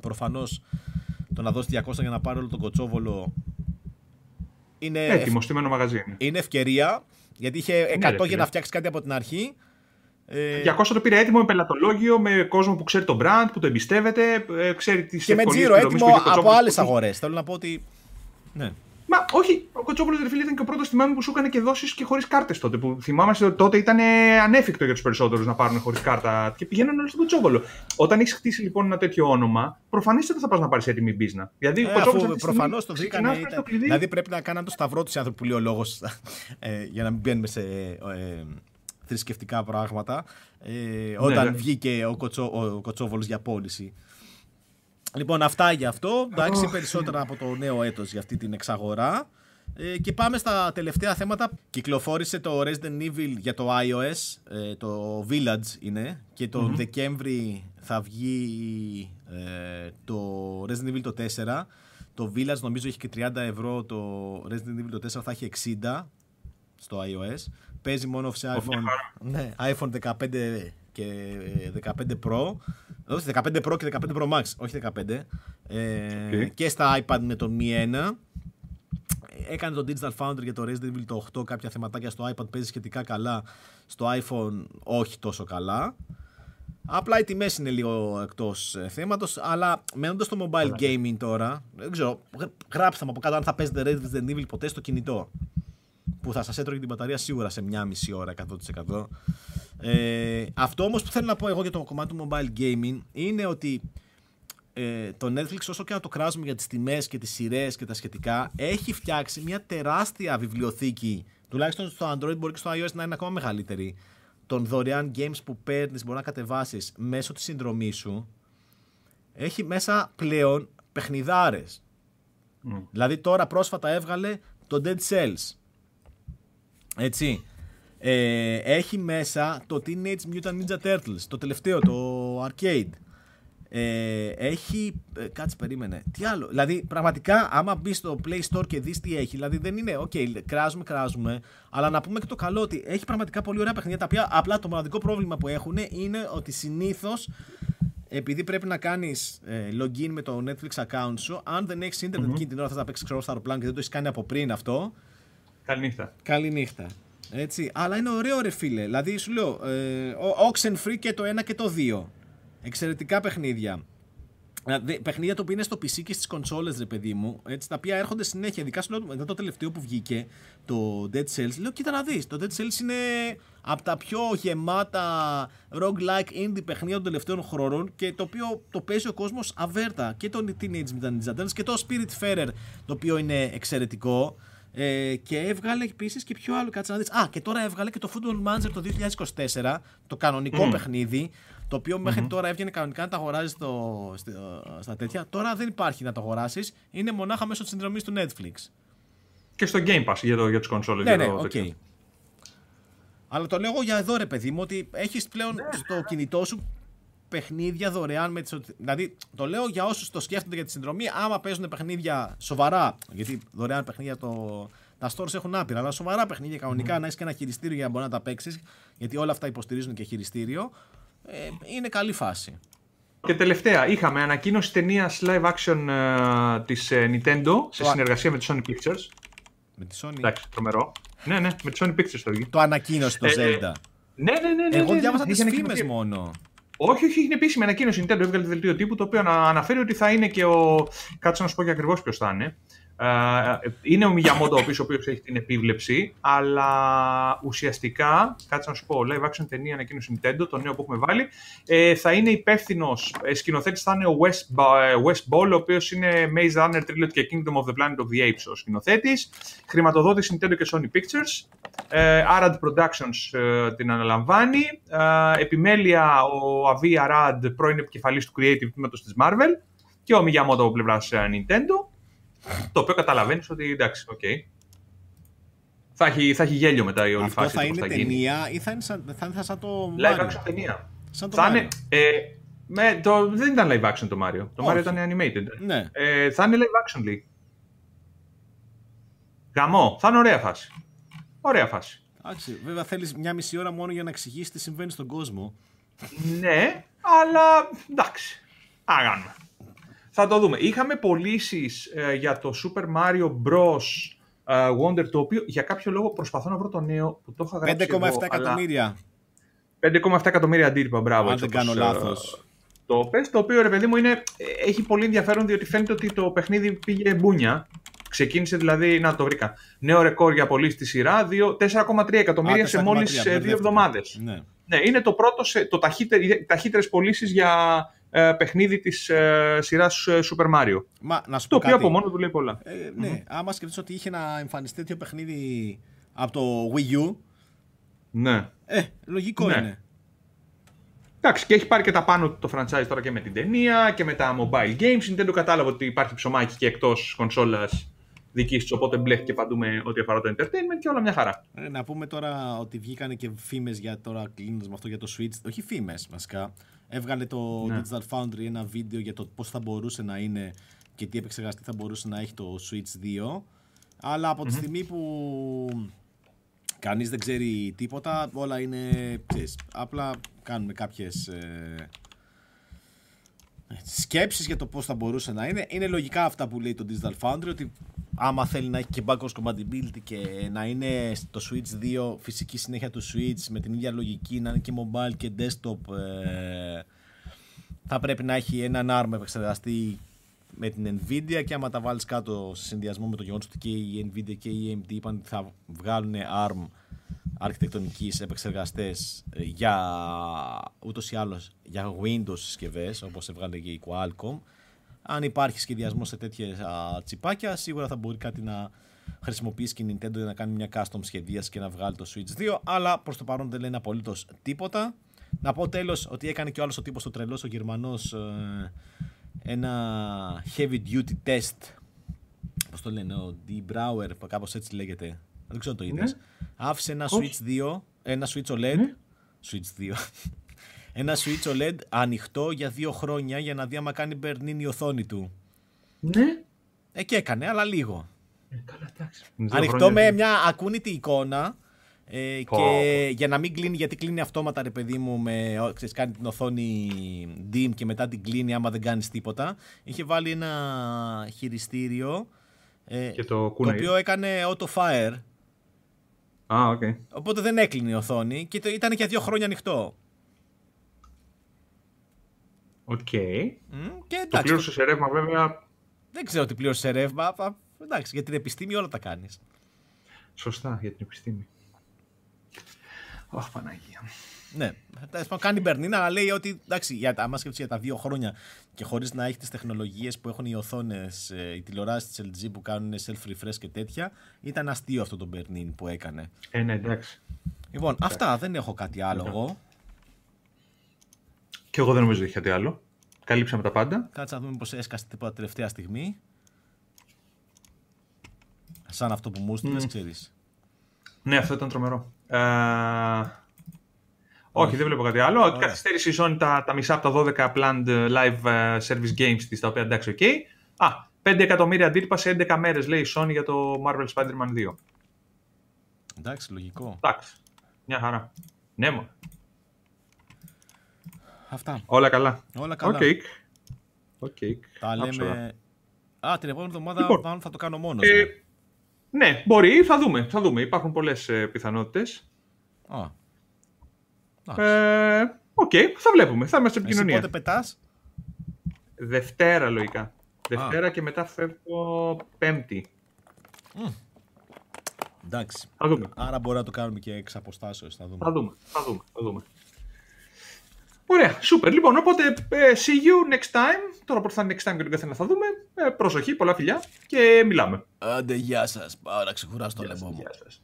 προφανώς το να δώσει 200 για να πάρει όλο τον κοτσόβολο. Είναι, Έτοιμο, στημένο μαγαζί. Είναι ευκαιρία, γιατί είχε 100 ναι, για να φτιάξει κάτι από την αρχή. 200 ε, το πήρε έτοιμο με πελατολόγιο, με κόσμο που ξέρει το brand, που το εμπιστεύεται, ε, ξέρει τις Και με τζίρο έτοιμο από άλλες αγορές. Θέλω να πω ότι. Ναι. Μα όχι, ο Κοτσόπουλος φίλε ήταν και ο πρώτος θυμάμαι που σου έκανε και δώσει και χωρίς κάρτες τότε. Που θυμάμαστε ότι τότε ήταν ανέφικτο για τους περισσότερους να πάρουν χωρίς κάρτα και πηγαίνουν όλοι στον Κοτσόπουλο. Όταν έχεις χτίσει λοιπόν ένα τέτοιο όνομα, προφανώς δεν θα πας να πάρεις έτοιμη μπίζνα. Δηλαδή, ε, ο προφανώς το βρήκαν. Ήταν... Δηλαδή πρέπει να κάναν το σταυρό τους άνθρωποι που λέει ο λόγος ε, για να μην μπαίνουμε σε. Ε, θρησκευτικά πράγματα. Ε, ναι, όταν ναι, βγήκε ο, Κοτσό, ο Κοτσόβολος για πώληση. Λοιπόν, αυτά για αυτό. Εντάξει, περισσότερα από το νέο έτος για αυτή την εξαγορά. Ε, και πάμε στα τελευταία θέματα. Κυκλοφόρησε το Resident Evil για το iOS, ε, το Village είναι, και τον Δεκέμβρη θα βγει ε, το Resident Evil το 4. Το Village νομίζω έχει και 30 ευρώ, το Resident Evil το 4 θα έχει 60 στο iOS. Παίζει μόνο σε iPhone, ναι, iPhone 15 και 15 Pro. Όχι, 15 Pro και 15 Pro Max, όχι 15. Ε, Και στα iPad με τον Mi 1. Έκανε το Digital Foundry για το Resident Evil το 8 κάποια θεματάκια στο iPad παίζει σχετικά καλά. Στο iPhone όχι τόσο καλά. Απλά οι τιμές είναι λίγο εκτός ε, θέματος. Αλλά μένοντας στο mobile gaming τώρα, δεν ξέρω, γράψτε μου από κάτω αν θα παίζετε Resident Evil ποτέ στο κινητό. Που θα σας έτρωγε την μπαταρία σίγουρα σε μια μισή ώρα 100%. Ε, αυτό όμως που θέλω να πω εγώ για το κομμάτι του mobile gaming είναι ότι ε, το Netflix όσο και να το κράζουμε για τις τιμές και τις σειρές και τα σχετικά έχει φτιάξει μια τεράστια βιβλιοθήκη τουλάχιστον στο Android μπορεί και στο iOS να είναι ακόμα μεγαλύτερη των δωρεάν games που παίρνεις μπορεί να κατεβάσεις μέσω της συνδρομής σου. Έχει μέσα πλέον παιχνιδάρες. Δηλαδή τώρα πρόσφατα έβγαλε το Dead Cells έτσι ε, έχει μέσα το Teenage Mutant Ninja Turtles το τελευταίο, το arcade ε, έχει. Ε, κάτσε, περίμενε. Τι άλλο. Δηλαδή, πραγματικά, άμα μπεις στο Play Store και δεις τι έχει, δηλαδή δεν είναι. Οκ, okay, κράζουμε, κράζουμε. Αλλά να πούμε και το καλό ότι έχει πραγματικά πολύ ωραία παιχνίδια. Τα οποία απλά το μοναδικό πρόβλημα που έχουν είναι ότι συνήθως επειδή πρέπει να κάνεις ε, login με το Netflix account σου, αν δεν έχεις Internet mm-hmm. εκείνη την ώρα θα τα παίξεις ξέρω στο αεροπλάνο και δεν το έχεις κάνει από πριν αυτό. Καληνύχτα. Καληνύχτα. Έτσι. Αλλά είναι ωραίο ρε φίλε. Δηλαδή σου λέω, ε, Oxenfree και το ένα και το δύο. Εξαιρετικά παιχνίδια. Παιχνίδια τα οποία είναι στο PC και στις κονσόλες, ρε παιδί μου, έτσι, τα οποία έρχονται συνέχεια. Ειδικά σου λέω μετά το τελευταίο που βγήκε, το Dead Cells. Λέω, κοίτα να δεις. Το Dead Cells είναι από τα πιο γεμάτα roguelike indie παιχνίδια των τελευταίων χρόνων και το οποίο το παίζει ο κόσμος αβέρτα. Και το Teenage Mutant Ninja Turtles και το Spirit το οποίο είναι εξαιρετικό. Ε, και έβγαλε επίσης και πιο άλλο, κάτσε να δεις. Α, και τώρα έβγαλε και το Football Manager το 2024, το κανονικό παιχνίδι, το οποίο μέχρι τώρα έβγαινε κανονικά να τα αγοράζει στο, στα τέτοια. Τώρα δεν υπάρχει να το αγοράσεις. Είναι μονάχα μέσω της συνδρομής του Netflix. Και στο Game Pass για, το, για τις κονσόλες. Ναι, ναι, οκ. Okay. Αλλά το λέω για εδώ ρε παιδί μου ότι έχεις πλέον ναι, στο ναι. κινητό σου παιχνίδια δωρεάν με τις... Δηλαδή το λέω για όσους το σκέφτονται για τη συνδρομή άμα παίζουν παιχνίδια σοβαρά γιατί δωρεάν παιχνίδια το... τα stores έχουν άπειρα αλλά σοβαρά παιχνίδια κανονικά mm. να έχεις και ένα χειριστήριο για να μπορεί να τα παίξεις, γιατί όλα αυτά υποστηρίζουν και χειριστήριο ε, είναι καλή φάση. Και τελευταία, είχαμε ανακοίνωση ταινίας live action uh, της uh, Nintendo σε συνεργασία με τη Sony Pictures. Με τη Sony; Εντάξει, τρομερό. ναι, ναι, με τη Sony Pictures το Το ανακοίνωσε το ε, Zelda. Ναι, ναι, ναι. ναι Εγώ ναι, διάβασα ναι, τις φήμες μόνο. Όχι, όχι, είναι επίσημη ανακοίνωση. Nintendo έβγαλε δελτίο τύπου το οποίο αναφέρει ότι θα είναι και ο. Κάτσε να σου πω και ακριβώς ποιος θα είναι. Ε, είναι ο Μιγιαμότο ο οποίος έχει την επίβλεψη, αλλά ουσιαστικά, κάτσε να σου πω, live action ταινία ανακοίνωση Nintendo, το νέο που έχουμε βάλει, ε, θα είναι υπεύθυνος, ε, σκηνοθέτης θα είναι ο West, Wes Ball, ο οποίος είναι Maze Runner Trilogy και Kingdom of the Planet of the Apes ο σκηνοθέτης, χρηματοδότης Nintendo και Sony Pictures, Arad Productions την αναλαμβάνει, επιμέλεια ο Avi Arad, πρώην επικεφαλής του Creative τμήματος της Marvel, και ο Μιγιαμότο από πλευράς Nintendo. Το οποίο καταλαβαίνεις ότι εντάξει, ok. Okay. Θα έχει, θα έχει γέλιο μετά η όλη Αυτό φάση. θα είναι θα ταινία ή θα είναι σαν, θα είναι σαν το Live action ταινία. Σαν το θα είναι, ε, με, το, δεν ήταν live action το Mario. Το Mario ήταν animated. Ναι. Ε, θα είναι live action λέει. Γαμό. Θα είναι ωραία φάση. Ωραία φάση. Εντάξει, βέβαια θέλεις μια μισή ώρα μόνο για να εξηγήσεις τι συμβαίνει στον κόσμο. ναι, αλλά εντάξει. Άγαμε. Θα το δούμε. Είχαμε πωλήσεις ε, για το Super Mario Bros. Ε, Wonder, το οποίο για κάποιο λόγο προσπαθώ να βρω το νέο που το είχα γράψει 5,7 εκατομμύρια. 5,7 εκατομμύρια αντίτυπα, μπράβο. Αν δεν κάνω λάθος. Το πες, το οποίο ρε παιδί μου είναι, έχει πολύ ενδιαφέρον διότι φαίνεται ότι το παιχνίδι πήγε μπούνια. Ξεκίνησε δηλαδή, να το βρήκα, νέο ρεκόρ για πωλήσεις στη σειρά, 4,3 εκατομμύρια σε μόλις δύο εβδομάδες. Ναι. ναι. είναι το πρώτο, το ταχύτερες πωλήσεις για ε, παιχνίδι της ε, σειράς ε, Super Mario. Μα, να σου το οποίο από μόνο του λέει πολλά. Ε, ναι, mm-hmm. άμα σκεφτείς ότι είχε να εμφανιστεί τέτοιο παιχνίδι από το Wii U. Ναι. Ε, λογικό ναι. είναι. Εντάξει, και έχει πάρει και τα πάνω το franchise τώρα και με την ταινία και με τα mobile games. Η Nintendo κατάλαβε ότι υπάρχει ψωμάκι και εκτός κονσόλας δικής τη, οπότε μπλέχει και παντού με ό,τι αφορά το entertainment και όλα μια χαρά. Ε, να πούμε τώρα ότι βγήκαν και φήμες για τώρα κλείνοντας με αυτό για το Switch. Όχι φήμες βασικά. Έβγαλε το ναι. Digital Foundry ένα βίντεο για το πώς θα μπορούσε να είναι και τι επεξεργαστή θα μπορούσε να έχει το Switch 2. Αλλά από τη στιγμή που κανείς δεν ξέρει τίποτα, όλα είναι, ξέρεις, απλά κάνουμε κάποιες ε, σκέψεις για το πώς θα μπορούσε να είναι. Είναι λογικά αυτά που λέει το Digital Foundry, ότι άμα θέλει να έχει και backwards compatibility και να είναι το Switch 2 φυσική συνέχεια του Switch με την ίδια λογική, να είναι και mobile και desktop, ε, θα πρέπει να έχει έναν ARM επεξεργαστή με την Nvidia και άμα τα βάλεις κάτω σε συνδυασμό με το γεγονός ότι και η Nvidia και η AMD είπαν ότι θα βγάλουν ARM αρχιτεκτονικής επεξεργαστές ε, για ούτως ή άλλως για Windows συσκευές όπως έβγαλε και η Qualcomm αν υπάρχει σχεδιασμός σε τέτοια τσιπάκια σίγουρα θα μπορεί κάτι να χρησιμοποιήσει και η Nintendo για να κάνει μια custom σχεδίαση και να βγάλει το Switch 2 αλλά προς το παρόν δεν λένε απολύτως τίποτα να πω τέλος ότι έκανε και ο άλλος ο τύπος το τρελός ο Γερμανός ε, ένα heavy duty test Πώς το λένε, ο D. Brower, κάπως έτσι λέγεται. Δεν ξέρω το είδες. Ναι. Άφησε ένα Switch 2, ένα Switch OLED. Ναι. Switch 2. ένα Switch OLED ανοιχτό για δύο χρόνια για να δει άμα κάνει μπερνίνη η οθόνη του. Ναι. Ε, και έκανε, αλλά λίγο. Ε, καλά, Ανοιχτό με μια ακούνητη εικόνα ε, και για να μην κλείνει, γιατί κλείνει αυτόματα ρε παιδί μου, με, ξέρεις, κάνει την οθόνη dim και μετά την κλείνει άμα δεν κάνεις τίποτα. Είχε βάλει ένα χειριστήριο ε, το, το οποίο έκανε auto fire. Ah, okay. Οπότε δεν έκλεινε η οθόνη και ήταν για δύο χρόνια ανοιχτό. Ok. Okay. Mm, το πλήρωσε σε ρεύμα βέβαια. Δεν ξέρω τι πλήρωσε σε ρεύμα. Εντάξει, για την επιστήμη όλα τα κάνεις. Σωστά, για την επιστήμη. Αχ, Παναγία. Ναι, κάνει μπερνίνα, αλλά λέει ότι εντάξει, για, άμα για τα δύο χρόνια και χωρίς να έχει τις τεχνολογίες που έχουν οι οθόνες, ε, οι τηλεοράσεις της LG που κάνουν self-refresh και τέτοια, ήταν αστείο αυτό το μπερνίν που έκανε. Ε, ναι, εντάξει. Λοιπόν, αυτά δεν έχω κάτι άλλο εγώ. Και εγώ δεν νομίζω ότι έχει κάτι άλλο. Καλύψαμε τα πάντα. Κάτσε να δούμε πώς έσκασε τίποτα τελευταία στιγμή. Σαν αυτό που μου έστειλες, mm. ξέρεις. Ναι, αυτό ήταν τρομερό. Ε, όχι, δεν βλέπω κάτι άλλο. Ωραία. Καθυστέρησε η Sony τα, τα μισά από τα 12 planned ε, live ε, service games της, τα οποία εντάξει, ok. Okay. Α, 5 εκατομμύρια αντίτυπα σε 11 μέρες λέει η Sony για το Marvel Spider-Man 2. Εντάξει, λογικό. Εντάξει. Μια χαρά. Ναι, μόνο. Αυτά. Όλα καλά. Όλα καλά. Okay. Okay. Τα λέμε. Α, την επόμενη εβδομάδα λοιπόν, θα το κάνω μόνος. Ε, ναι, μπορεί, θα δούμε. Θα δούμε. Υπάρχουν πολλές ε, πιθανότητες. Α. Ε, ok, okay, θα βλέπουμε. Θα είμαστε επικοινωνία. Εσύ πότε πετάς; Δευτέρα λογικά. Δευτέρα και μετά φεύγω Πέμπτη. Mm. Εντάξει. Θα δούμε. Άρα μπορεί να το κάνουμε και εξ αποστάσεως. Θα δούμε. Θα δούμε. Θα δούμε. Θα δούμε. Ωραία, σούπερ. Λοιπόν, οπότε ε, see you next time. Τώρα που θα είναι next time και τον καθένα θα δούμε. Ε, προσοχή, πολλά φιλιά και μιλάμε. Άντε, γεια σας. Πάω να ξεχουράσω το λαιμό μου. Γεια σας.